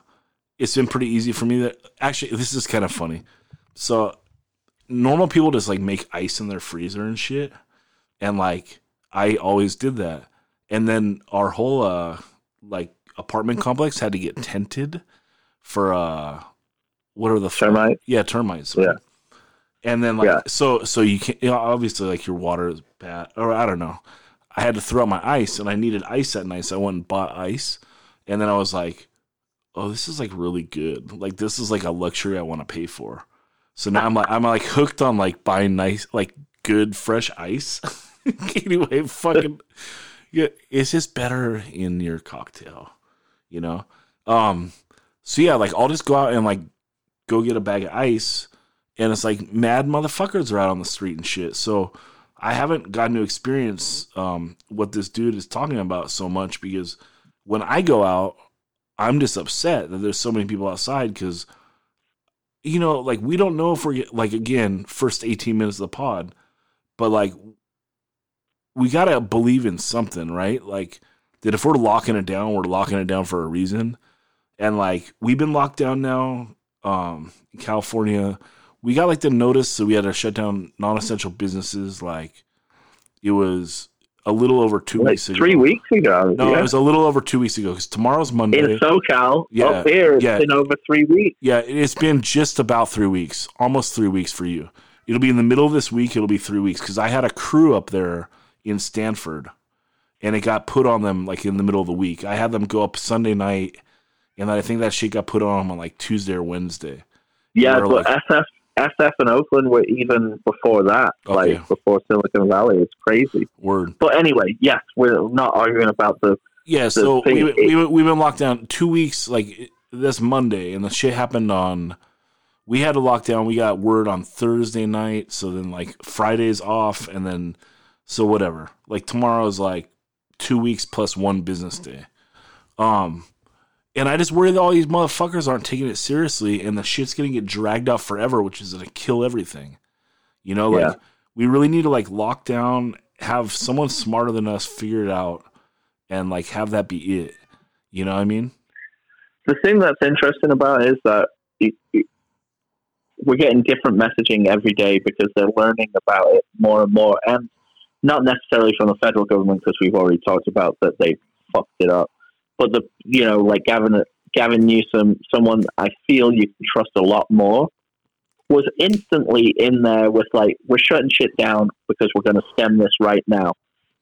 it's been pretty easy for me. That actually, this is kind of funny. So normal people just like make ice in their freezer and shit, and like I always did that. And then our whole uh like apartment complex had to get tented for uh what are the fuck- Termite? Yeah, termites. Yeah. And then like Yeah. so so you can you know, obviously like your water is bad or I don't know. I had to throw out my ice and I needed ice that night, so I went and bought ice. And then I was like, Oh, this is like really good. Like this is like a luxury I want to pay for. So now I'm like I'm like hooked on like buying nice like good fresh ice. anyway, fucking yeah, it's just better in your cocktail, you know? Um so yeah, like I'll just go out and like go get a bag of ice and it's like mad motherfuckers are out on the street and shit. So I haven't gotten to experience um, what this dude is talking about so much because when I go out, I'm just upset that there's so many people outside because, you know, like we don't know if we're like again first 18 minutes of the pod, but like we gotta believe in something, right? Like that if we're locking it down, we're locking it down for a reason, and like we've been locked down now, um, California. We got like the notice so we had to shut down non-essential businesses. Like it was a little over two Like weeks ago three weeks ago. no yeah. it was a little over two weeks ago because tomorrow's monday in SoCal, Yeah, up here, it's yeah. been over three weeks. yeah it's been just about three weeks almost three weeks for you it'll be in the middle of this week it'll be three weeks because i had a crew up there in stanford and it got put on them like in the middle of the week i had them go up sunday night and i think that shit got put on them on like tuesday or wednesday Yeah, but like- SF, SF and Oakland were even before that, Okay. like before Silicon Valley. It's crazy. word But anyway, yes, we're not arguing about the. Yeah, so we, we, we've been locked down two weeks, like this Monday, and the shit happened on. We had a lockdown. We got word on Thursday night, so then like Friday's off, and then so whatever. Like tomorrow's like two weeks plus one business day. Um, and I just worry that all these motherfuckers aren't taking it seriously, and the shit's gonna get dragged out forever, which is gonna kill everything. You know, like Yeah. we really need to like lock down, have someone smarter than us figure it out, and like have that be it. You know what I mean? The thing that's interesting about it is that it, it, we're getting different messaging every day because they're learning about it more and more, and not necessarily from the federal government because we've already talked about that they fucked it up. But the you know like Gavin Gavin Newsom, someone I feel you can trust a lot more, was instantly in there with like we're shutting shit down because we're going to stem this right now.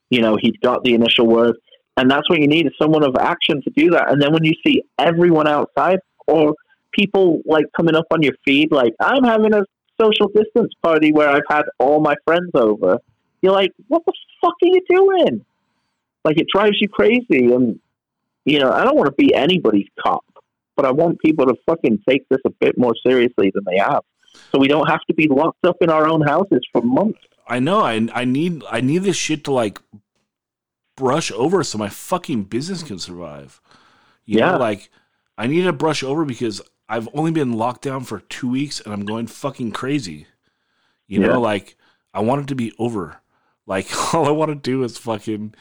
You know he's got the initial word, and that's what you need is someone of action to do that. And then when you see everyone outside or people like coming up on your feed, like I'm having a social distance party where I've had all my friends over. You're like, what the fuck are you doing? Like it drives you crazy, and you know I don't want to be anybody's cop, but I want people to fucking take this a bit more seriously than they have, so we don't have to be locked up in our own houses for months. I know. I I need I need this shit to like brush over so my fucking business can survive. You Yeah. know, like I need to brush over because I've only been locked down for two weeks and I'm going fucking crazy. You Yeah. know, like I want it to be over. Like all I want to do is fucking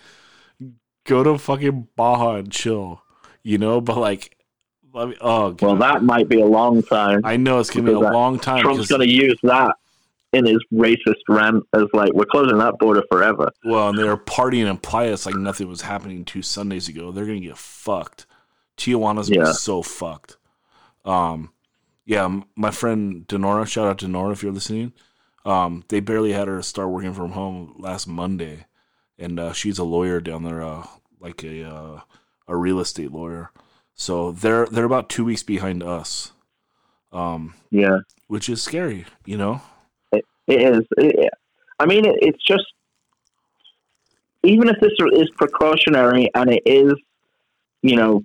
go to fucking Baja and chill. You know, but like, let me. Oh, God. Well, that might be a long time. I know it's gonna be a long time. Trump's going to use that in his racist rant as like we're closing that border forever. Well, and they were partying in Playas like nothing was happening two Sundays ago. They're gonna get fucked. Tijuana's been Yeah. so fucked. Um, yeah, my friend Denora, shout out to Denora if you're listening. Um, they barely had her start working from home last Monday, and uh, she's a lawyer down there, uh, like a uh, a real estate lawyer. So they're they're about two weeks behind us, um, Yeah, which is scary, you know. it is. It, I mean, it, it's just even if this is precautionary and it is, you know,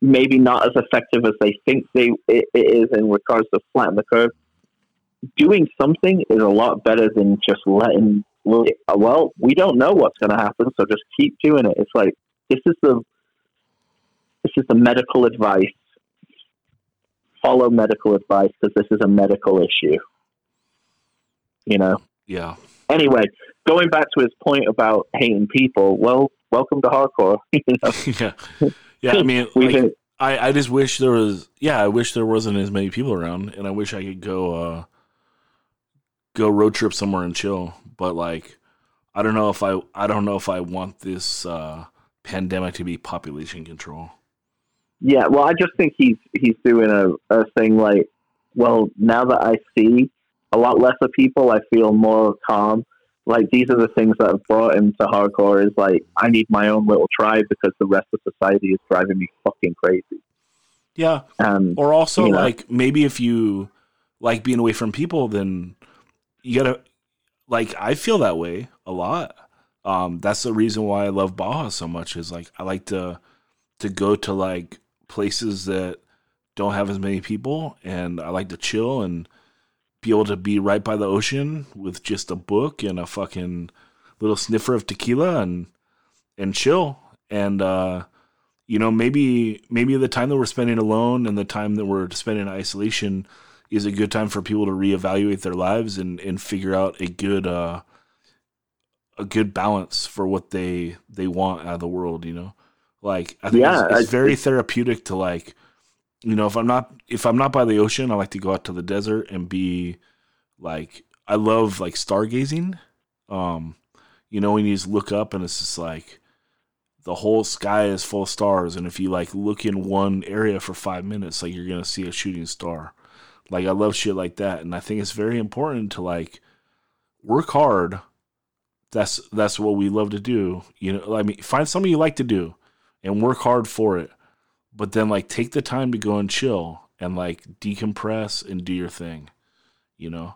maybe not as effective as they think they it, it is in regards to flatten the curve. Doing something is a lot better than just letting. Well, we don't know what's going to happen, so just keep doing it. It's like this is the this is the medical advice. Follow medical advice because this is a medical issue. You know. Yeah, Anyway, going back to his point about hating people. Well, welcome to hardcore. you know? yeah, yeah. I mean, like, I I just wish there was. Yeah, I wish there wasn't as many people around, and I wish I could go uh go road trip somewhere and chill. But like, I don't know if I I don't know if I want this uh pandemic to be population control. Yeah, well, I just think he's he's doing a, a thing like, well, now that I see a lot less of people, I feel more calm. Like these are the things that have brought him to hardcore. Is like I need my own little tribe because the rest of society is driving me fucking crazy. Yeah, And or also You know. like maybe if you like being away from people, then you gotta like I feel that way a lot. Um, that's the reason why I love Baja so much. Is like I like to to go to like places that don't have as many people, and I like to chill and be able to be right by the ocean with just a book and a fucking little sniffer of tequila and and chill and uh you know maybe maybe the time that we're spending alone and the time that we're spending in isolation is a good time for people to reevaluate their lives and and figure out a good uh a good balance for what they they want out of the world you know? Like i think Yeah, it's, it's I- very therapeutic to like you know if i'm not if i'm not by the ocean i like to go out to the desert and be like i love like stargazing. Um you know when you just look up and it's just like the whole sky is full of stars. And if you like look in one area for five minutes like you're gonna see a shooting star like i love shit like that. And i think it's very important to like work hard. That's that's what we love to do. You know i mean find something you like to do and work hard for it. But then like take the time to go and chill and like decompress and do your thing you know?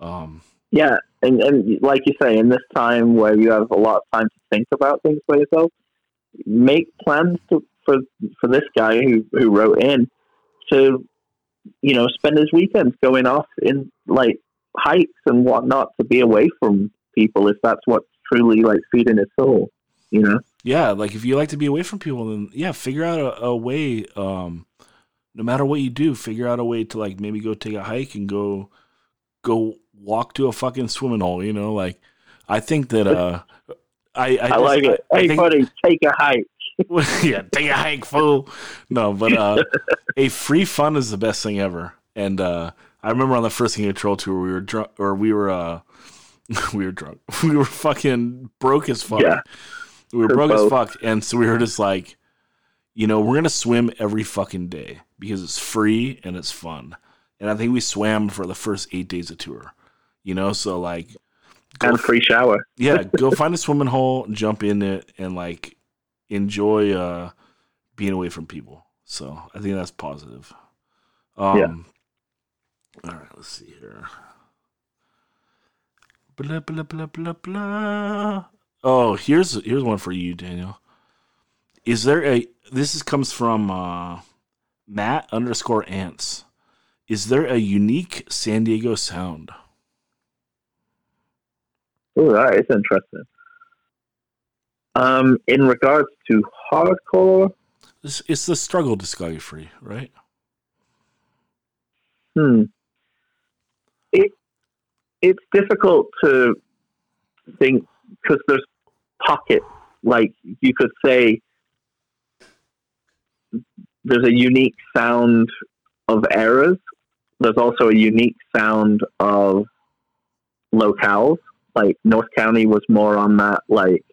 Um yeah, and and like you say, in this time where you have a lot of time to think about things by yourself, make plans to, for for this guy who who wrote in to you know spend his weekends going off in like hikes and whatnot to be away from people if that's what's truly like feeding his soul. You know. yeah like if you like to be away from people then yeah figure out a, a way um no matter what you do figure out a way to like maybe go take a hike and go go walk to a fucking swimming hole you know like i think that uh i i, I, like it. I Hey, think- buddy, take a hike. yeah, take a hike, fool. No, but uh, a free fun is the best thing ever. And uh, I remember on the first King Troll tour, we were drunk, or we were uh, we were drunk. We were fucking broke as fuck. Yeah. We were We're broke as fuck, and so we were just like, you know, we're gonna swim every fucking day because it's free and it's fun. And I think we swam for the first eight days of tour. You know, so like, go And free shower. yeah, go find a swimming hole, jump in it, and like enjoy uh being away from people. So I think that's positive. Um, Yeah. All right, let's see here. Blah blah blah blah blah. Oh, here's here's one for you, Daniel. Is there a this is comes from uh, Matt underscore ants. Is there a unique San Diego sound? Oh, that is interesting. Um, in regards to hardcore, It's, it's the struggle discography, right? hmm, it it's difficult to think because there's pockets. Like you could say, there's a unique sound of eras. There's also a unique sound of locales. Like North County was more on that. Like,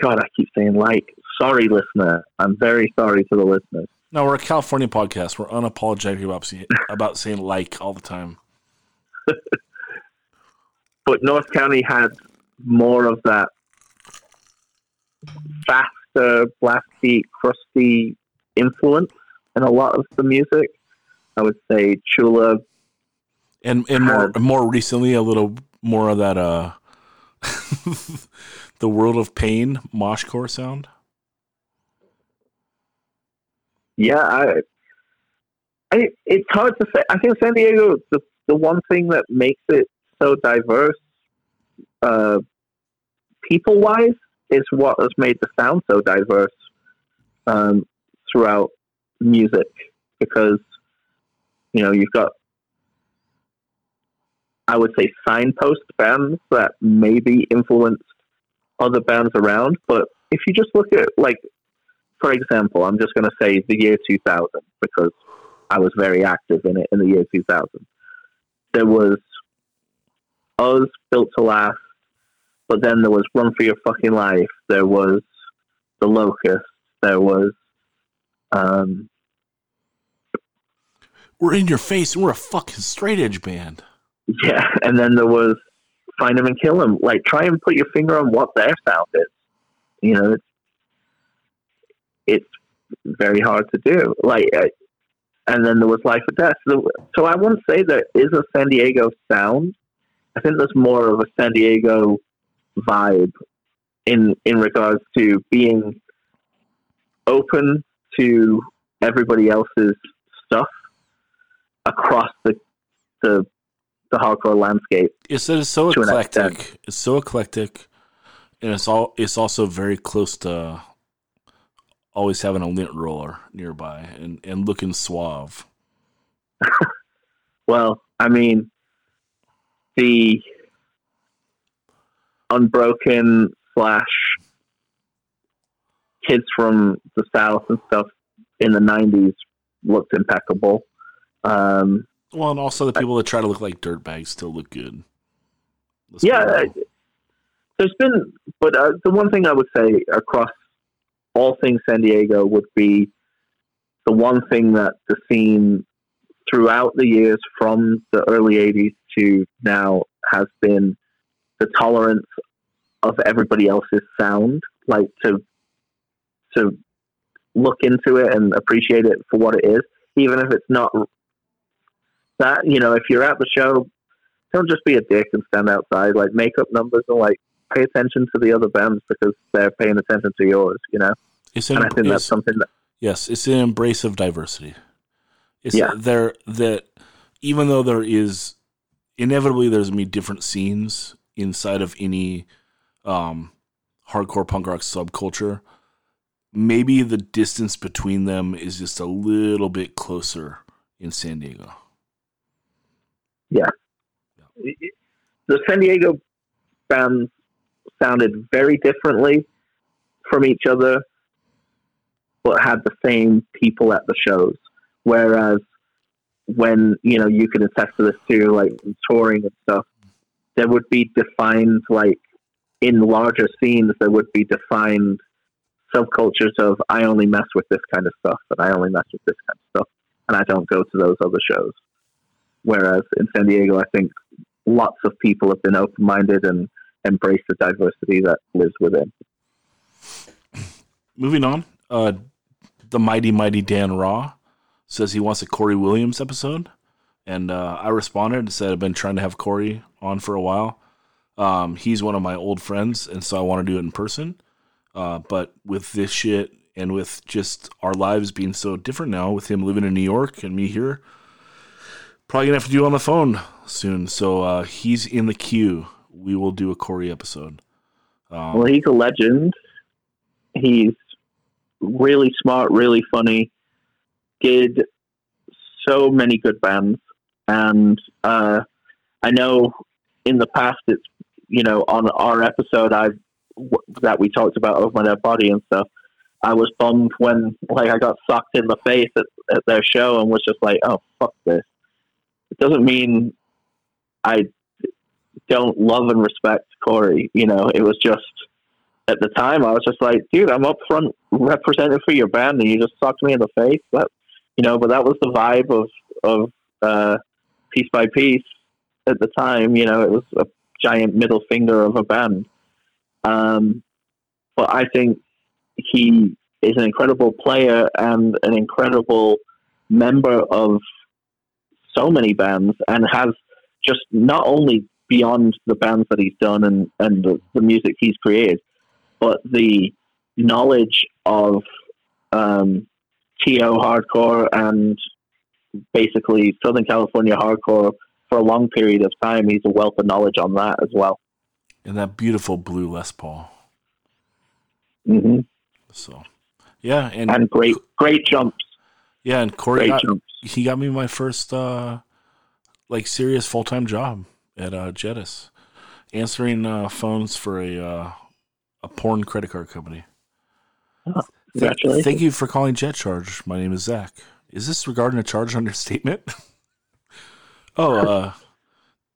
God, I keep saying like. Sorry, listener. I'm very sorry to the listeners. No, we're a California podcast. We're unapologetic about saying, about saying like all the time. but North County had more of that faster, blasty, crusty influence in a lot of the music. I would say Chula, and and more had- more recently a little more of that uh the world of pain moshcore sound. yeah, I, I, it's hard to say. I think San Diego, the the one thing that makes it so diverse, uh, people wise, is what has made the sound so diverse um, throughout music. Because you know you've got, I would say, signpost bands that maybe influenced other bands around. But if you just look at like for example, I'm just going to say the year 2000 because I was very active in it in the year 2000. There was Us, Built to Last, but then there was Run for Your Fucking Life. There was The Locust. There was, um, We're in your face and we're a fucking straight edge band. yeah, and then there was Find 'em and kill them. Like, try and put your finger on what their sound is. You know, it's, it's very hard to do. Like, uh, and then there was Life or Death. So, so I wouldn't say there is a San Diego sound. I think there's more of a San Diego vibe in in regards to being open to everybody else's stuff across the the the hardcore landscape. It's it's so eclectic. It's so eclectic, and it's all. It's also very close to always having a lint roller nearby and and looking suave. Well, I mean, the unbroken slash kids from the south and stuff in the '90s looked impeccable. Um, Well, and also the people that try to look like dirtbags still look good. Let's yeah. I- there's been, but uh, the one thing I would say across all things San Diego would be the one thing that the scene throughout the years from the early 80s to now has been the tolerance of everybody else's sound, like to to look into it and appreciate it for what it is, even if it's not that. You know, if you're at the show, don't just be a dick and stand outside. Like make up numbers and like pay attention to the other bands because they're paying attention to yours. You know, it's an, and I think that's something that Yes, it's an embrace of diversity. It's Yeah. there that even though there is inevitably there's gonna be different scenes inside of any um, hardcore punk rock subculture. Maybe the distance between them is just a little bit closer in San Diego. The San Diego bands sounded very differently from each other, but had the same people at the shows. Whereas when you know you can attest to this too, like touring and stuff, there would be defined like in larger scenes there would be defined subcultures of I only mess with this kind of stuff and I only mess with this kind of stuff and I don't go to those other shows. Whereas in San Diego, I think lots of people have been open minded and embraced the diversity that lives within. Moving on, uh, the mighty mighty Dan Raw says he wants a Corey Williams episode, and uh, I responded and said I've been trying to have Corey on for a while. Um, he's one of my old friends, and so I want to do it in person. Uh, but with this shit and with just our lives being so different now, with him living in New York and me here, probably gonna have to do on the phone soon. So uh, he's in the queue. We will do a Corey episode. Um, Well, he's a legend. He's really smart, really funny. Did so many good bands, and uh, I know in the past it's you know on our episode I w- that we talked about over my dead body and stuff. I was bummed when like I got sucked in the face at, at their show and was just like, oh fuck this. It doesn't mean I don't love and respect Corey. You know, it was just at the time I was just like, dude, I'm up front representing for your band, and you just sucked me in the face. But you know, but that was the vibe of of uh, piece by piece. at the time. You know, it was a giant middle finger of a band. Um, but I think he is an incredible player and an incredible member of so many bands, and has just not only beyond the bands that he's done and and the, the music he's created, but the knowledge of um, TO hardcore and basically Southern California hardcore for a long period of time. He's a wealth of knowledge on that as well. And that beautiful blue Les Paul. hmm So, yeah, and, And great, great jumps. Yeah, and Corey got, he got me my first uh like serious full time job at uh Jettis, answering uh, phones for a uh, a porn credit card company. Th- thank you for calling Jet Charge. My name is Zach. Is this regarding a charge on your statement? oh, uh,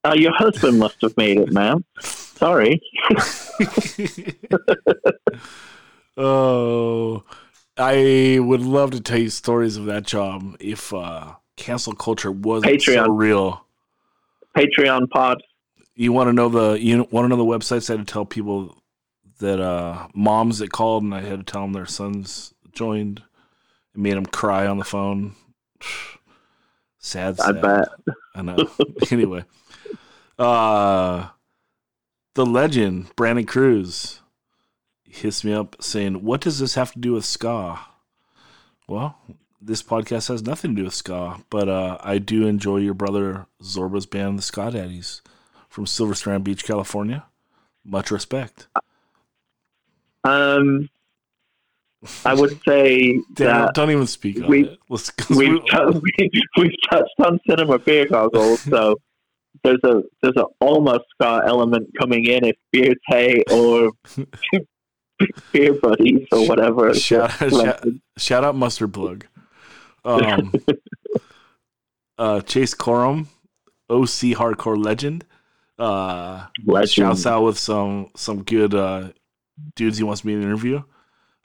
Uh, your husband must have made it, ma'am. Sorry. oh, I would love to tell you stories of that job if uh, cancel culture wasn't so Patreon. real. Patreon pod. You want to know the you want to know the websites I had to tell people that uh, moms that called and I had to tell them their sons joined. It made them cry on the phone. Sad, I bet. I know. anyway, uh, the legend Brandon Cruz hits me up saying, "What does this have to do with ska?" Well, this podcast has nothing to do with ska, but uh, I do enjoy your brother Zorba's band, the Ska Daddies, from Silver Strand Beach, California. Much respect. Um, I would say Damn, that don't even speak we- it. Let's, we've we, we've touched on cinema beer goggles, so there's a there's a almost ska element coming in if hay or beer buddies or whatever. Shout- shout- Shout out Mustard Plug. Um, uh, Chase Corum, OC hardcore legend. Uh, Legend. shouts out with some some good uh, dudes he wants me to interview,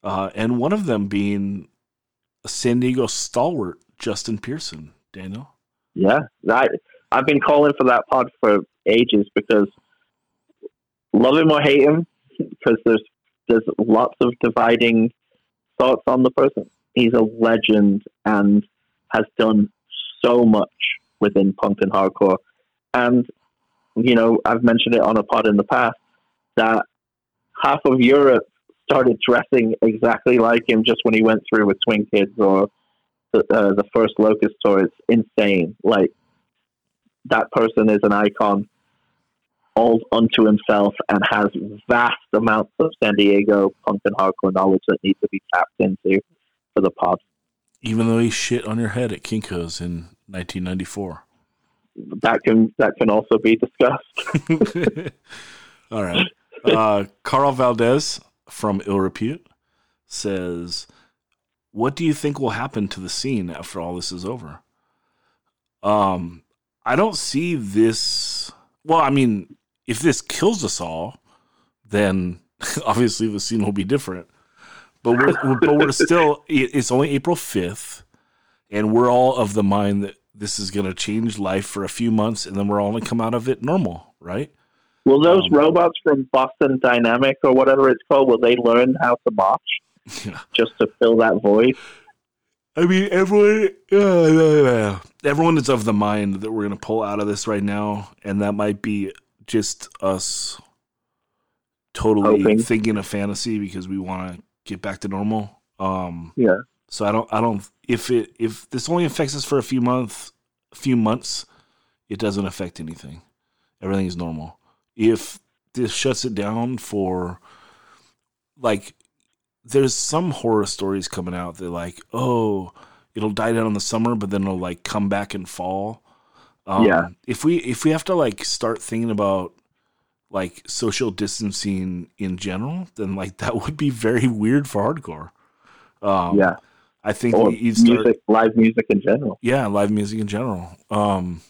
uh, and one of them being a San Diego stalwart, Justin Pearson. Daniel, Yeah, I I've been calling for that pod for ages because love him or hate him, because there's there's lots of dividing thoughts on the person. He's a legend and has done so much within punk and hardcore. And you know, I've mentioned it on a pod in the past that half of Europe started dressing exactly like him just when he went through with Swing Kids or the, uh, the first Locust tour. It's insane. Like that person is an icon all unto himself and has vast amounts of San Diego punk and hardcore knowledge that needs to be tapped into for the pod. even though he shit on your head at Kinko's in 1994. That can that can also be discussed. All right. Uh, Carl Valdez from Ill Repute says, "What do you think will happen to the scene after all this is over?" Um, I don't see this. Well, I mean, if this kills us all, then obviously the scene will be different. But we're, but we're still, it's only April fifth, and we're all of the mind that this is going to change life for a few months, and then we're all going to come out of it normal, right? Will those Um, robots from Boston Dynamic or whatever it's called, will they learn how to march Yeah. just to fill that void? I mean, everyone, uh, everyone is of the mind that we're going to pull out of this right now, and that might be just us totally Hoping. thinking of fantasy because we want to get back to normal. Um, Yeah. so I don't, I don't. If it, if this only affects us for a few months, a few months, it doesn't affect anything. Everything is normal. If this shuts it down for, like, there's some horror stories coming out that like, oh, it'll die down in the summer, but then it'll like come back in fall. Um, Yeah. If we if we have to like start thinking about like social distancing in general, then like that would be very weird for hardcore. Um, yeah. I think Or you'd start, music, live music in general. yeah, live music in general. Um,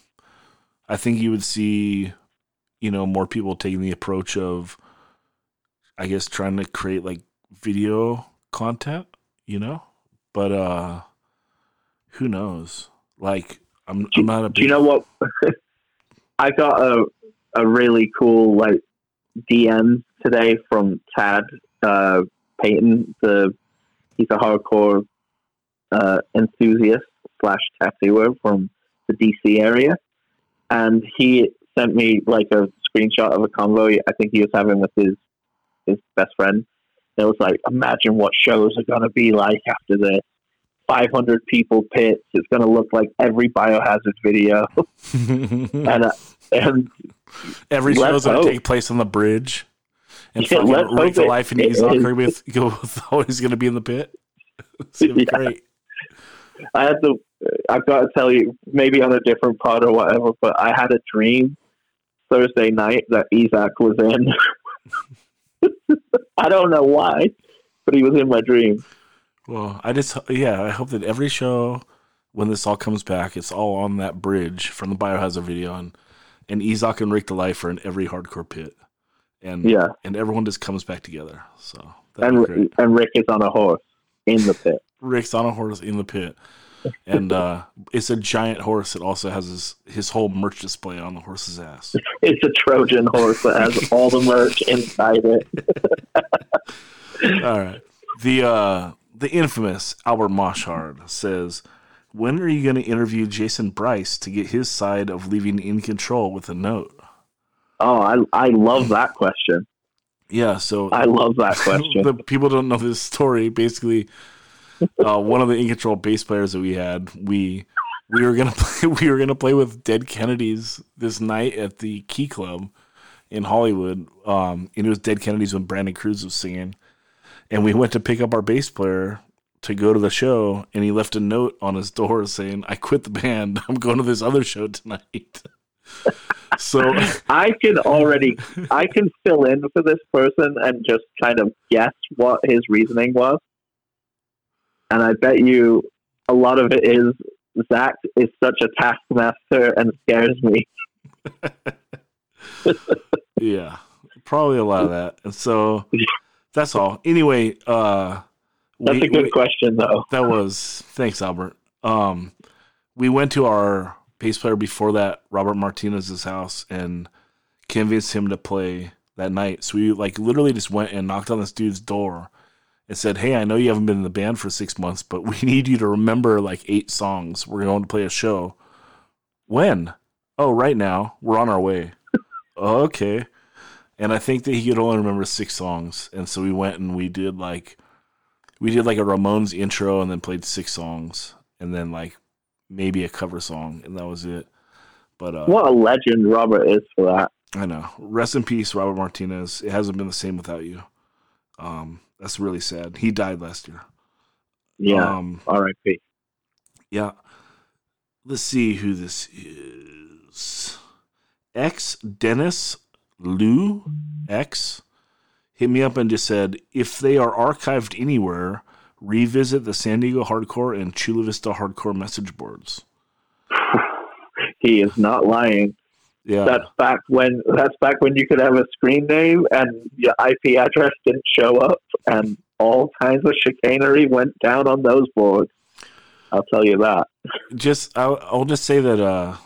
I think you would see, you know, more people taking the approach of, I guess, trying to create like video content, you know. But uh, who knows? Like, I'm I'm not a big, Do you know what? I got a a really cool like DM today from Tad uh, Payton. The he's a hardcore uh, enthusiast slash tattooer from the DC area, and he sent me like a screenshot of a convo. I think he was having with his his best friend. It was like, imagine what shows are going to be like after this. 500 people pits. It's going to look like every biohazard video. and, uh, and Every show's gonna take place on the bridge. And Yeah, fucking Rick the Life and it Ezok is. are with always gonna be in the pit. It's gonna be Yeah. great. I had to. I've got to tell you, maybe on a different pod or whatever, but I had a dream Thursday night that Isaac was in. I don't know why, but he was in my dream. Well, I just yeah, I hope that every show when this all comes back, it's all on that bridge from the Biohazard video and and Ezok and Rick the Life are in every hardcore pit. And Yeah, and everyone just comes back together. So and and Rick is on a horse in the pit. Rick's on a horse in the pit. And uh, it's a giant horse that also has his, his whole merch display on the horse's ass. It's a Trojan horse that has all the merch inside it. All right. The uh, the infamous Albert Moshard says, "When are you going to interview Jason Bryce to get his side of leaving in control with a note?" Oh, I I love that question. Yeah. So I love that question. the people don't know this story. Basically, uh, one of the in control bass players that we had, we we were gonna play, we were gonna play with Dead Kennedys this night at the Key Club in Hollywood. Um, and it was Dead Kennedys when Brandon Cruz was singing, and we went to pick up our bass player to go to the show, and he left a note on his door saying, "I quit the band. I'm going to this other show tonight." so I can already I can fill in for this person and just kind of guess what his reasoning was. And I bet you a lot of it is Zach is such a taskmaster and scares me. Yeah, probably a lot of that. And so that's all. Anyway, uh That's we- a good we- question though. that was thanks, Albert. Um we went to our bass player before that, Robert Martinez's house, and convinced him to play that night. So we like literally just went and knocked on this dude's door and said, Hey, I know you haven't been in the band for six months, but we need you to remember like eight songs. We're going to play a show. When? Oh, right now. We're on our way. okay. And I think that he could only remember six songs. And so we went and we did like we did like a Ramones intro and then played six songs and then like maybe a cover song and that was it. But uh What a legend Robert is for that. I know. Rest in peace, Robert Martinez. It hasn't been the same without you. Um that's really sad. He died last year. Yeah. Um R.I.P. yeah. Let's see who this is. X Dennis Lou X hit me up and just said if they are archived anywhere, revisit the San Diego Hardcore and Chula Vista Hardcore message boards. He is not lying. Yeah, That's back when that's back when you could have a screen name and your IP address didn't show up, and all kinds of chicanery went down on those boards. I'll tell you that. just I'll, I'll just say that uh,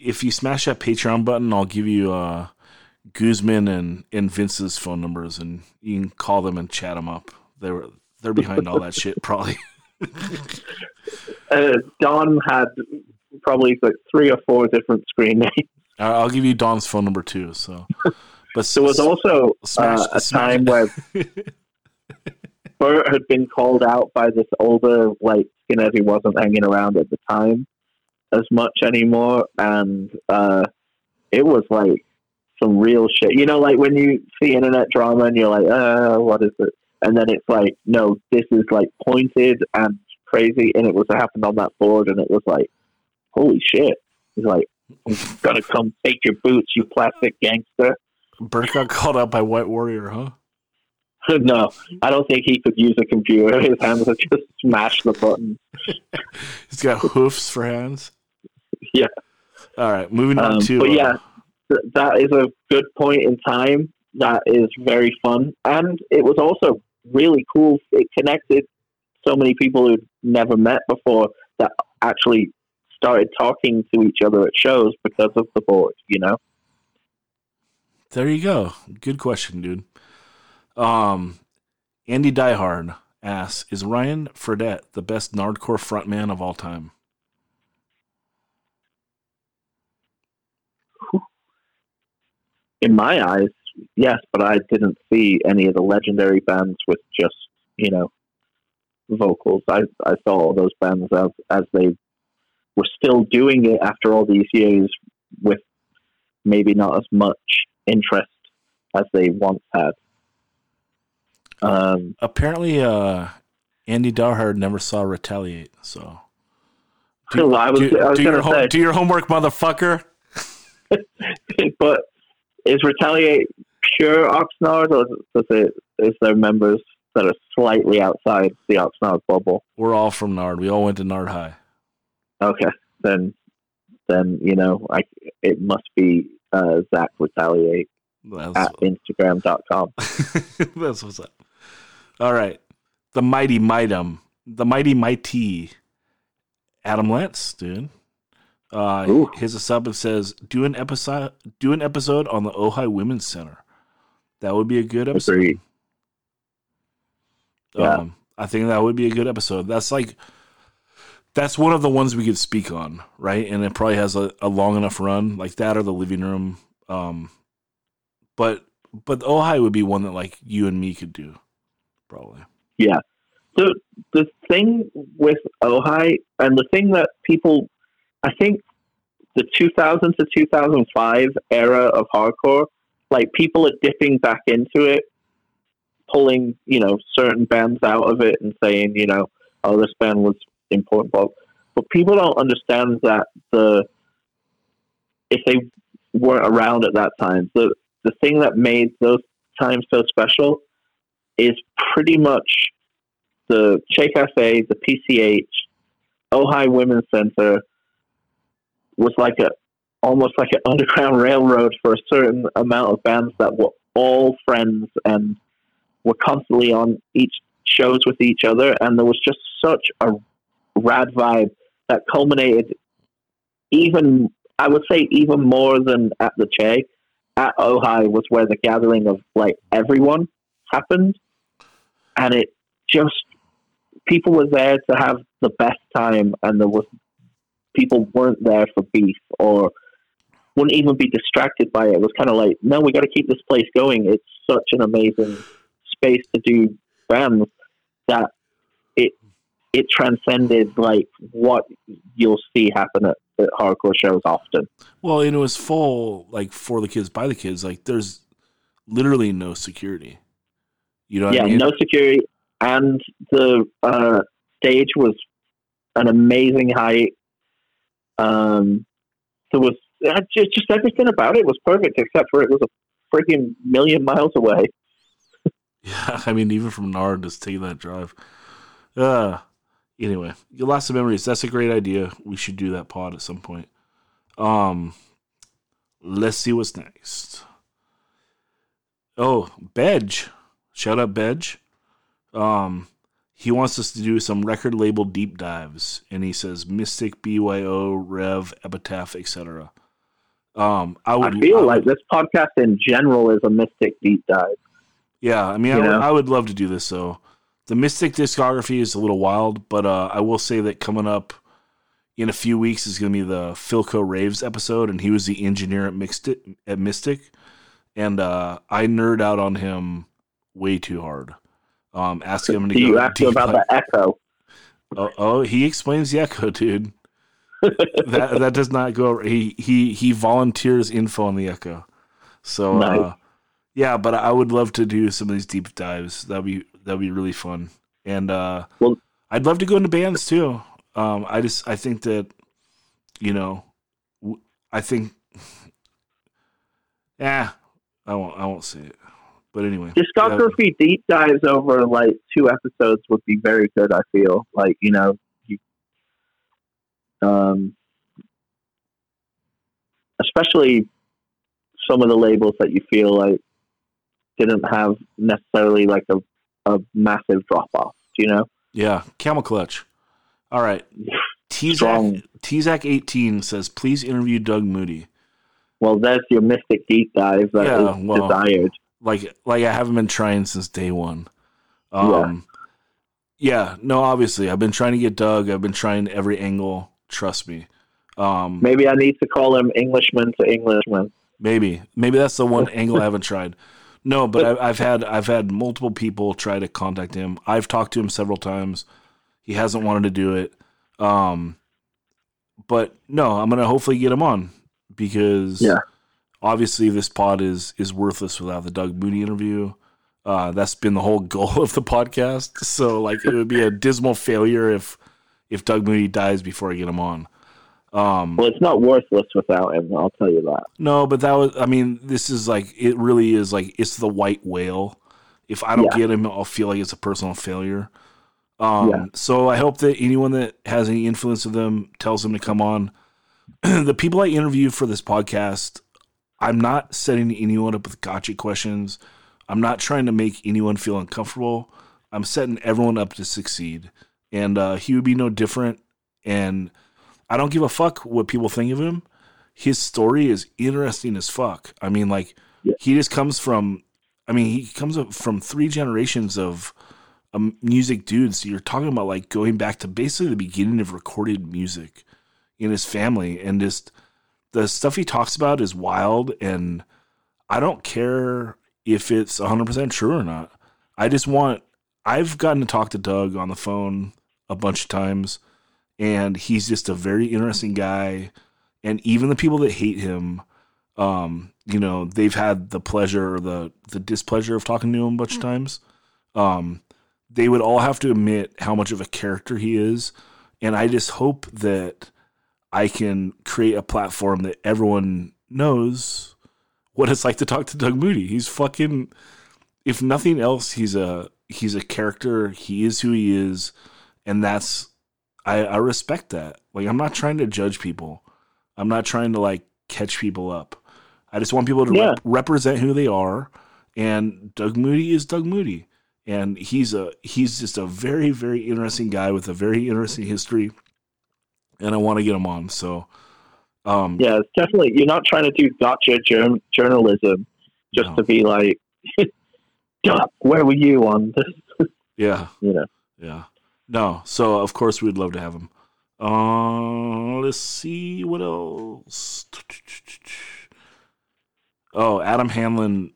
if you smash that Patreon button, I'll give you uh, Guzman and, and Vince's phone numbers, and you can call them and chat them up. They're they're behind all that shit, probably. Uh, Don had probably like three or four different screen names. I'll give you Don's phone number too. So, but There was also Smash- uh, a smash- time where Bert had been called out by this older like skinhead who wasn't hanging around at the time as much anymore, and uh, it was like some real shit. You know, like when you see internet drama and you're like, uh, what is it? And then it's like, no, this is like pointed and crazy, and it was happened on that board, and it was like, holy shit! He's like, I'm gonna come take your boots, you plastic gangster. Bert got called out by White Warrior, huh? no, I don't think he could use a computer. His hands would just smash the button. He's got hoofs for hands. Yeah. All right, moving on Um, to. but uh, yeah, th- that is a good point in time. That is very fun, and it was also really cool. It connected so many people who'd never met before that actually started talking to each other at shows because of the board. You know. There you go. Good question, dude. Um, Andy Diehard asks, "Is Ryan Fredette the best Nardcore frontman of all time?" In my eyes, yes, but I didn't see any of the legendary bands with just you know vocals. I I saw all those bands as as they were still doing it after all these years with maybe not as much interest as they once had. Um, Apparently, uh, Andy Diehard never saw Retaliate. So, so I was, do, I was do your do your homework, motherfucker. but is Retaliate pure Oxnard, or does it is there members that are slightly outside the Oxnard bubble? We're all from Nard. We all went to Nard High. Okay, then then you know, I it must be uh, Zach Retaliate That's, at Instagram.com. that's what's up. All right, the mighty mightum, the mighty mighty, Adam Lentz, dude. Uh, Ooh. his a sub and says, "Do an episode, do an episode on the Ojai Women's Center. That would be a good episode. Agreed. Yeah. Um, I think that would be a good episode. That's like that's one of the ones we could speak on, right? And it probably has a, a long enough run, like that or the living room. Um, but but Ojai would be one that like you and me could do, probably. Yeah. The the thing with Ojai and the thing that people, I think, the 2000 to 2005 era of hardcore, like people are dipping back into it, pulling you know certain bands out of it and saying you know oh this band was important, but but people don't understand that the if they weren't around at that time, the the thing that made those times so special is pretty much the Che Cafe, the PCH, Ojai Women's Center was like a almost like an underground railroad for a certain amount of bands that were all friends and were constantly on each shows with each other. And there was just such a rad vibe that culminated even I would say even more than at the Che. At Ojai was where the gathering of like everyone happened. And it just people were there to have the best time. And there was people weren't there for beef or wouldn't even be distracted by it. It was kind of like, no, we got to keep this place going. It's such an amazing space to do bands that it it transcended like what you'll see happen at, at hardcore shows often. Well, and it was full like for the kids by the kids. Like there's literally no security. You know what yeah, I mean? no security, and the uh, stage was an amazing height. Um, there was just, just everything about it was perfect, except for it was a freaking million miles away. Yeah, I mean, even from Nard, just taking that drive. Uh, anyway, your lots of memories. That's a great idea. We should do that pod at some point. Um, let's see what's next. Oh, Bedge. Shout out Bedge. Um, he wants us to do some record label deep dives, and he says Mystic, BYO, Rev, Epitaph, etc. Um, I I would feel I like this podcast in general is a Mystic deep dive. Yeah, I mean, I would. I would love to do this though. The Mystic discography is a little wild, but uh, I will say that coming up in a few weeks is going to be the Philco Raves episode, and he was the engineer at Mystic, at Mystic, and uh, I nerd out on him way too hard. Um, asking him to Do go you ask him about the echo? Oh, oh, he explains the echo, dude. that that does not go. He he he volunteers info on the echo. So Nice. uh, yeah, but I would love to do some of these deep dives. That'd be that'd be really fun. And uh, Well- I'd love to go into bands too. Um, I just I think that you know, I think, yeah, I won't I won't say it. But anyway, Discography deep dives over like two episodes would be very good. I feel like you know, you, um, especially some of the labels that you feel like didn't have necessarily like a a massive drop off. You know, yeah, Camel Clutch. All right, strong. Tzak eighteen says, "Please interview Doug Moody." Well, there's your mystic deep dive that is Yeah, well, desired. Like, like I haven't been trying since day one. Um, yeah. no, obviously, I've been trying to get Doug. I've been trying every angle. Trust me. Um, Maybe I need to call him Englishman to Englishman. Maybe, maybe that's the one angle I haven't tried. No, but I've, I've had I've had multiple people try to contact him. I've talked to him several times. He hasn't wanted to do it. Um, but no, I'm gonna hopefully get him on because Yeah. Obviously this pod is is worthless without the Doug Moody interview. Uh, that's been the whole goal of the podcast. So like it would be a dismal failure if if Doug Moody dies before I get him on. Um, Well, it's not worthless without him. I'll tell you that. no, but that was, I mean, this is like, it really is like, it's the white whale. If I don't Yeah. get him, I'll feel like it's a personal failure. Um, Yeah. So I hope that anyone that has any influence with them tells them to come on. the people I interview for this podcast, I'm not setting anyone up with gotcha questions. I'm not trying to make anyone feel uncomfortable. I'm setting everyone up to succeed. And uh, he would be no different. And I don't give a fuck what people think of him. His story is interesting as fuck. I mean, like, Yeah. he just comes from, I mean, he comes from three generations of um, music dudes. So you're talking about like going back to basically the beginning of recorded music in his family. And just the stuff he talks about is wild. And I don't care if it's 100% true or not. I just want, I've gotten to talk to Doug on the phone a bunch of times and he's just a very interesting guy. And even the people that hate him, um, you know, they've had the pleasure or the the displeasure of talking to him a bunch of times. Um, they would all have to admit how much of a character he is, and I just hope that I can create a platform that everyone knows what it's like to talk to Doug Moody. He's fucking, if nothing else, he's a he's a character. He is who he is, and that's I, I respect that. Like I'm not trying to judge people. I'm not trying to like catch people up. I just want people to Yeah. rep- represent who they are. And Doug Moody is Doug Moody, and he's a he's just a very very interesting guy with a very interesting history. And I want to get him on. So, um, Yeah, it's definitely. You're not trying to do gotcha jour- journalism just No. to be like, "Doc, where were you on this?" yeah, You know. yeah. No, so of course we'd love to have him. Uh, let's see what else. Oh, Adam Hanlon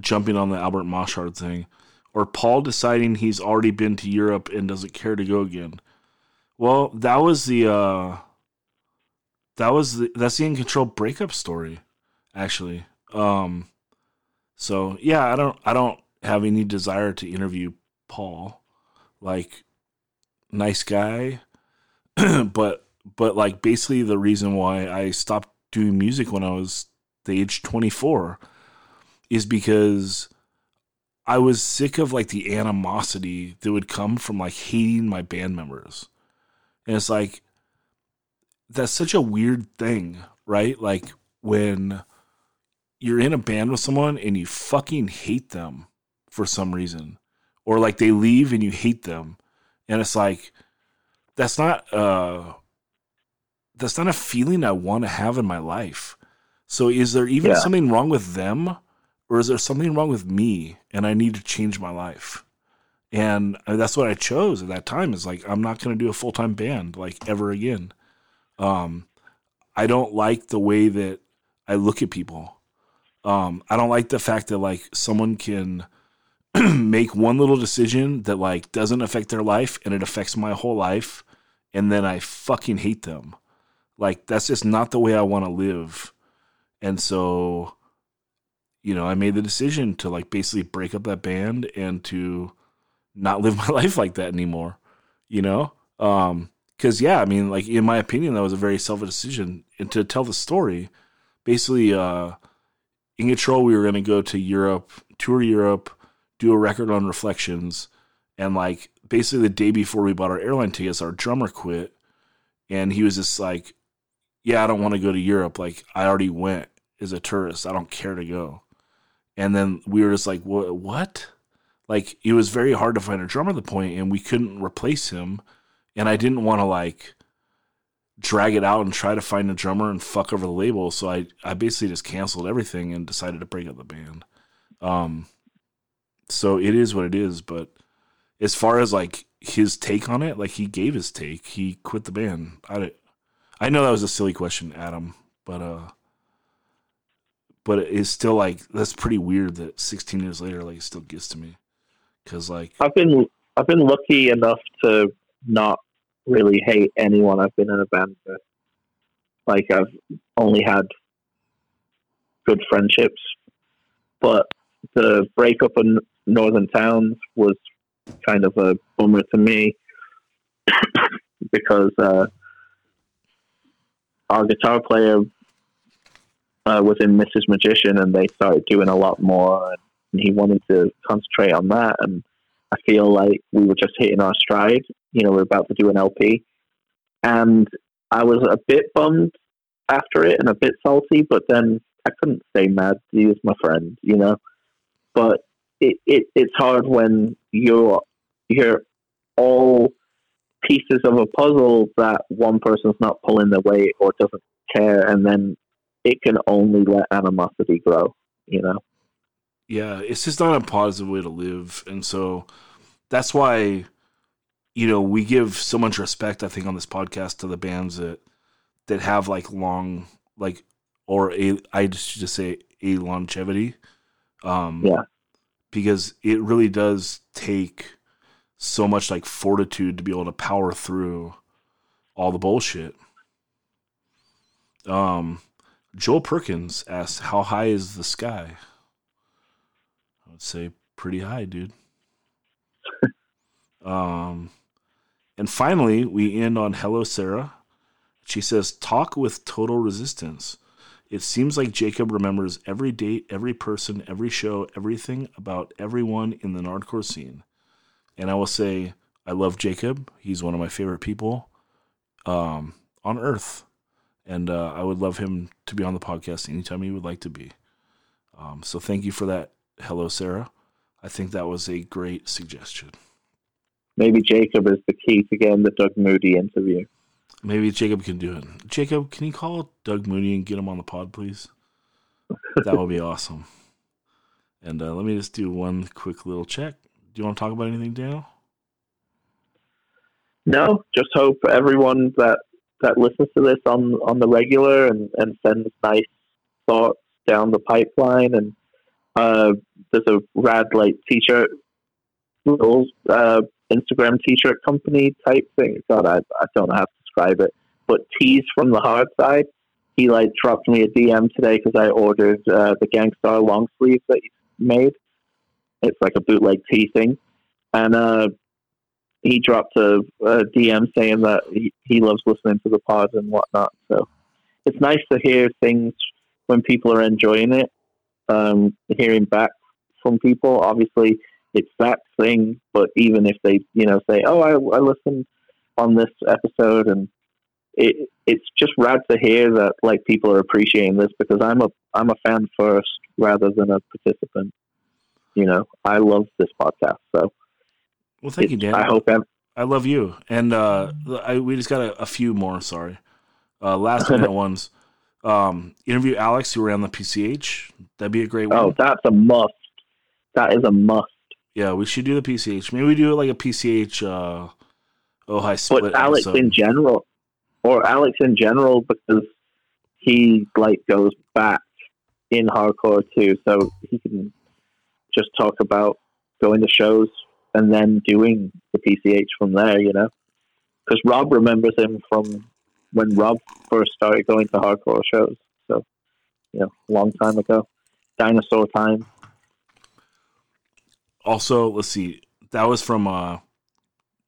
jumping on the Albert Moshard thing, or Paul deciding he's already been to Europe and doesn't care to go again. Well, that was the uh, that was the that's the in control breakup story, actually. Um, so yeah, I don't I don't have any desire to interview Paul, like nice guy, but but like basically the reason why I stopped doing music when I was the age 24 is because I was sick of like the animosity that would come from like hating my band members. And it's like that's such a weird thing, right? Like when you're in a band with someone and you fucking hate them for some reason or like they leave and you hate them and it's like that's not uh that's not a feeling I want to have in my life. So is there even Yeah. something wrong with them or is there something wrong with me and I need to change my life? And that's what I chose at that time is like I'm not going to do a full-time band like ever again. Um I don't like the way that I look at people. Um I don't like the fact that like someone can make one little decision that like doesn't affect their life and it affects my whole life and then I fucking hate them. Like that's just not the way I want to live. And so you know, I made the decision to like basically break up that band and to not live my life like that anymore. You know? Um cuz yeah, I mean like in my opinion that was a very selfish decision and to tell the story basically uh in control we were going to go to Europe, tour Europe, do a record on Reflections, and like basically the day before we bought our airline tickets, our drummer quit, and he was just like, "Yeah, I don't want to go to Europe. Like I already went as a tourist. I don't care to go." And then we were just like, "What? What?" Like it was very hard to find a drummer at the point, and we couldn't replace him, and I didn't want to like drag it out and try to find a drummer and fuck over the label. So I, I basically just canceled everything and decided to break up the band. Um, so it is what it is. But as far as like his take on it, like he gave his take, he quit the band. I, I know that was a silly question, Adam, but uh, but it's still like that's pretty weird that 16 years later, like it still gets to me because like I've been I've been lucky enough to not really hate anyone I've been in a band with. Like I've only had good friendships, but the breakup in Northern Towns was kind of a bummer to me because uh, our guitar player uh, was in Mrs. Magician, and they started doing a lot more, and he wanted to concentrate on that. And I feel like we were just hitting our stride. You know, we're about to do an LP, and I was a bit bummed after it and a bit salty, but then I couldn't stay mad. He was my friend, you know. But it, it it's hard when you're you're all pieces of a puzzle that one person's not pulling their weight or doesn't care, and then it can only let animosity grow. You know. Yeah, it's just not a positive way to live, and so that's why you know we give so much respect. I think on this podcast to the bands that that have like long like or a I just just say a longevity. Um, Yeah. because it really does take so much like fortitude to be able to power through all the bullshit. Um, Joel Perkins asks, "How high is the sky?" I would say pretty high, dude. um, and finally, we end on "Hello, Sarah." She says, "Talk with total resistance." It seems like Jacob remembers every date, every person, every show, everything about everyone in the nardcore scene. And I will say, I love Jacob. He's one of my favorite people um, on earth. And uh, I would love him to be on the podcast anytime he would like to be. Um, so thank you for that. Hello, Sarah. I think that was a great suggestion. Maybe Jacob is the key to getting the Doug Moody interview. Maybe Jacob can do it. Jacob, can you call Doug Moody and get him on the pod, please? That would be awesome. And uh, let me just do one quick little check. Do you want to talk about anything, Daniel? No, just hope everyone that that listens to this on on the regular and and sends nice thoughts down the pipeline and uh, there's a rad like t-shirt little uh, Instagram t-shirt company type thing. God, I I don't know how to describe it, but tees from the hard side. He like dropped me a DM today because I ordered uh, the Gangstar long sleeve that he made. It's like a bootleg tee thing, and uh, he dropped a, a DM saying that he, he loves listening to the pod and whatnot. So it's nice to hear things when people are enjoying it. Um, hearing back from people, obviously, it's that thing. But even if they, you know, say, "Oh, I, I listened on this episode," and it, it's just rad to hear that like people are appreciating this because I'm a I'm a fan first rather than a participant. You know, I love this podcast, so Well, thank you, Dan. I hope ev- I love you. And uh, I, we just got a, a few more. Sorry, uh, last minute ones. Um, interview Alex who ran the PCH. That'd be a great one. Oh, that's a must. That is a must. Yeah, we should do the PCH. Maybe we do it like a PCH uh, Ojai split. But Alex episode. in general, or Alex in general, because he like goes back in hardcore too, so he can just talk about going to shows and then doing the PCH from there. You know, because Rob remembers him from when Rob first started going to hardcore shows. So, you know, a long time ago, dinosaur time. also, let's see. That was from uh,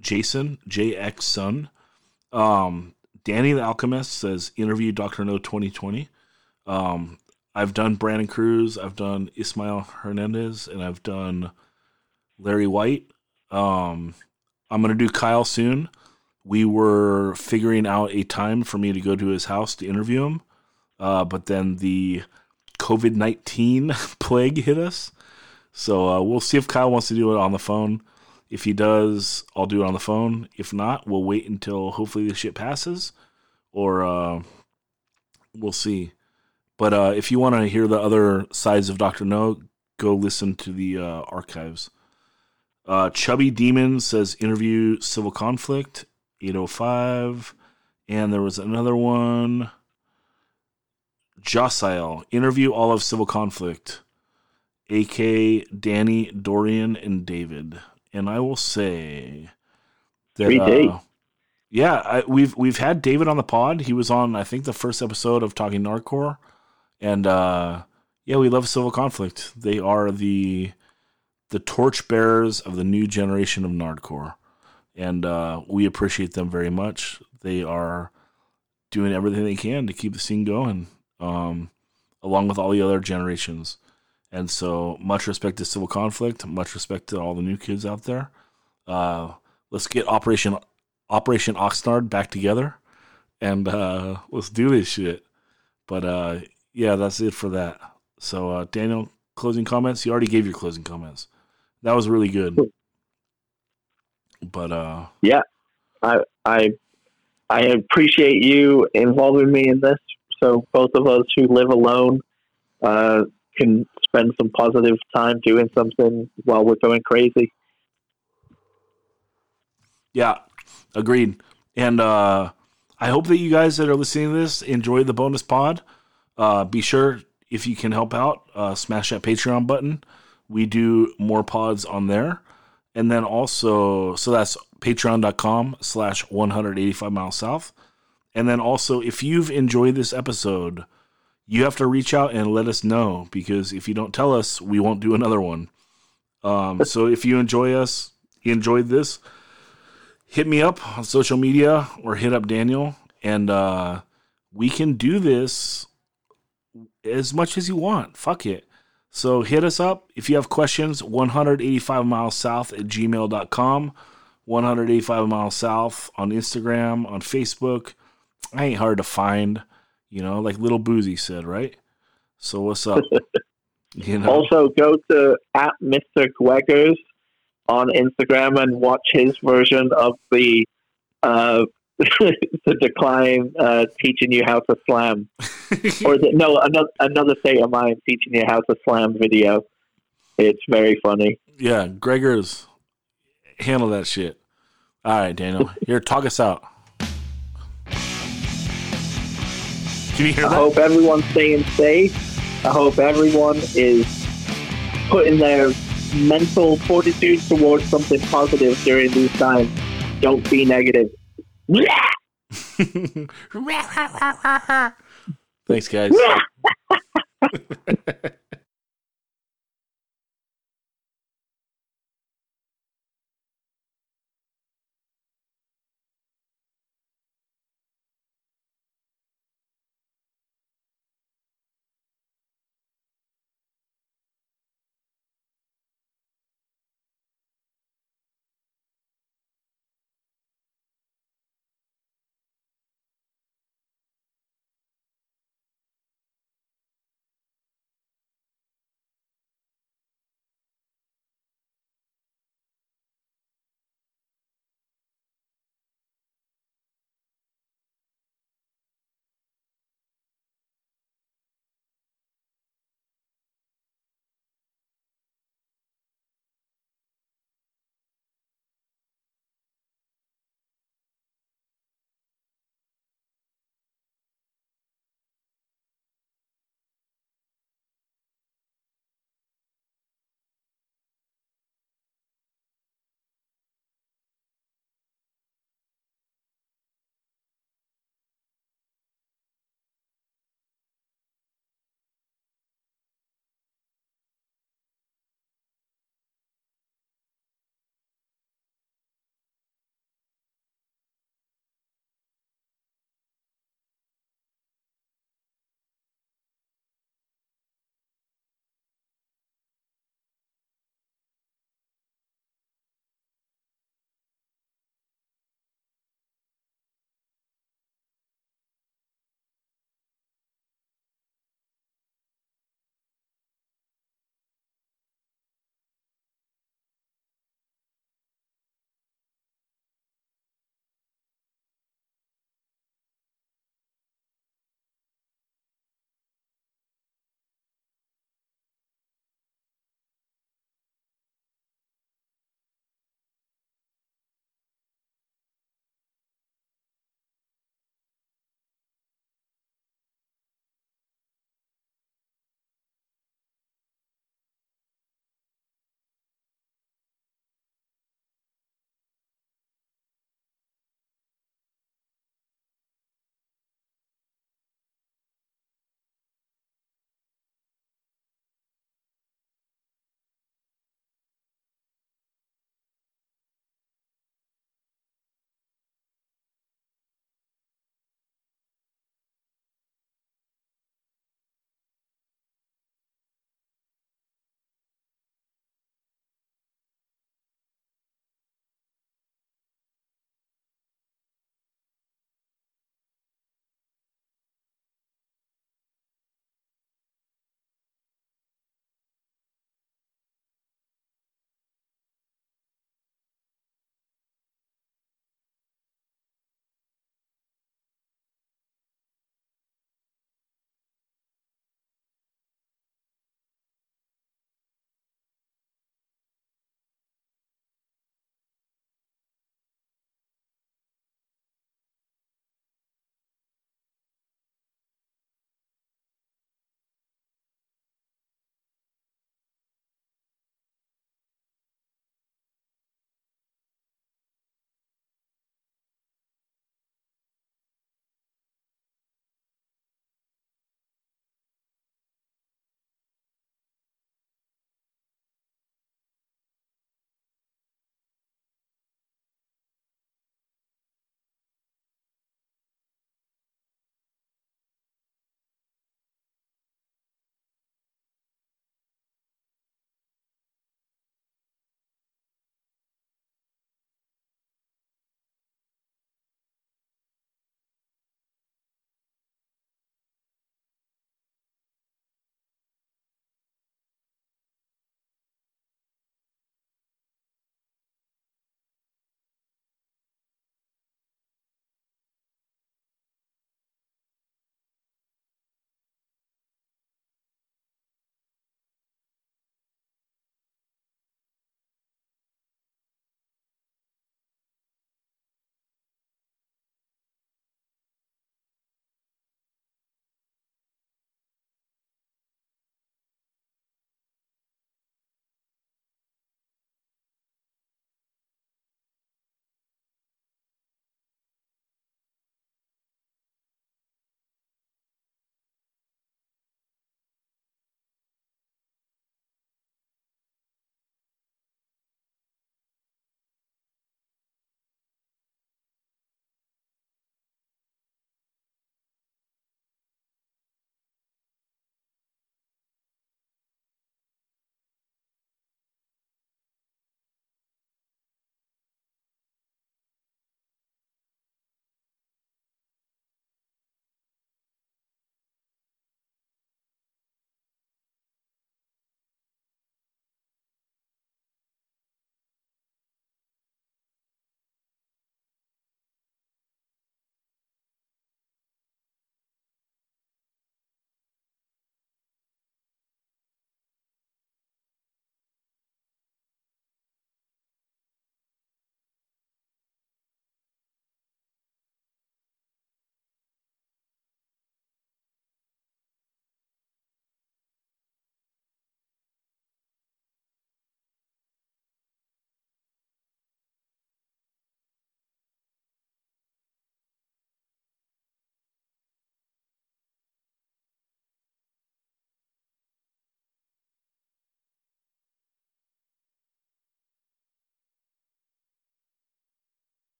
Jason JX Sun. Um, Danny the Alchemist says interview Dr. Know 2020. Um, I've done Brandon Cruz, I've done Ismael Hernandez, and I've done Larry White. Um, I'm gonna do Kyle soon. We were figuring out a time for me to go to his house to interview him, uh, but then the COVID 19 plague hit us. So uh, we'll see if Kyle wants to do it on the phone. If he does, I'll do it on the phone. If not, we'll wait until hopefully this shit passes, or uh, we'll see. But uh, if you want to hear the other sides of Dr. Know, go listen to the uh, archives. Uh, Chubby Demon says interview civil conflict eight oh five, and there was another one. Josiel interview all of civil conflict, A.K. Danny, Dorian, and David. And I will say that uh, yeah, I, we've we've had David on the pod. He was on I think the first episode of Talking Nardcore, and uh, yeah, we love civil conflict. They are the the torchbearers of the new generation of Nardcore, and uh, we appreciate them very much. They are doing everything they can to keep the scene going, um, along with all the other generations. And so, much respect to civil conflict. Much respect to all the new kids out there. Uh, let's get Operation Operation Oxnard back together, and uh, let's do this shit. But uh, yeah, that's it for that. So, uh, Daniel, closing comments. You already gave your closing comments. That was really good. But uh, yeah, I I I appreciate you involving me in this, so both of us who live alone uh, can spend some positive time doing something while we're going crazy. Yeah, agreed. And uh, I hope that you guys that are listening to this enjoy the bonus pod. Uh, be sure if you can help out, uh, smash that Patreon button. We do more pods on there. And then also, so that's patreon.com slash 185 miles south. And then also, if you've enjoyed this episode, you have to reach out and let us know because if you don't tell us, we won't do another one. Um, so if you enjoy us, you enjoyed this, hit me up on social media or hit up Daniel, and uh, we can do this as much as you want. Fuck it. So hit us up if you have questions. 185 miles south at gmail.com. 185 miles south on Instagram, on Facebook. I ain't hard to find, you know, like Little Boozy said, right? So what's up? you know, Also, go to at Mr. Gweggers on Instagram and watch his version of the uh, the decline uh, teaching you how to slam, or is it no another another state of mind teaching you how to slam video. It's very funny. yeah, Gregor's handle that shit. All right, Daniel, here, talk us out. Can you hear I that? hope everyone's staying safe. I hope everyone is putting their mental fortitude towards something positive during these times. Don't be negative. Thanks, guys.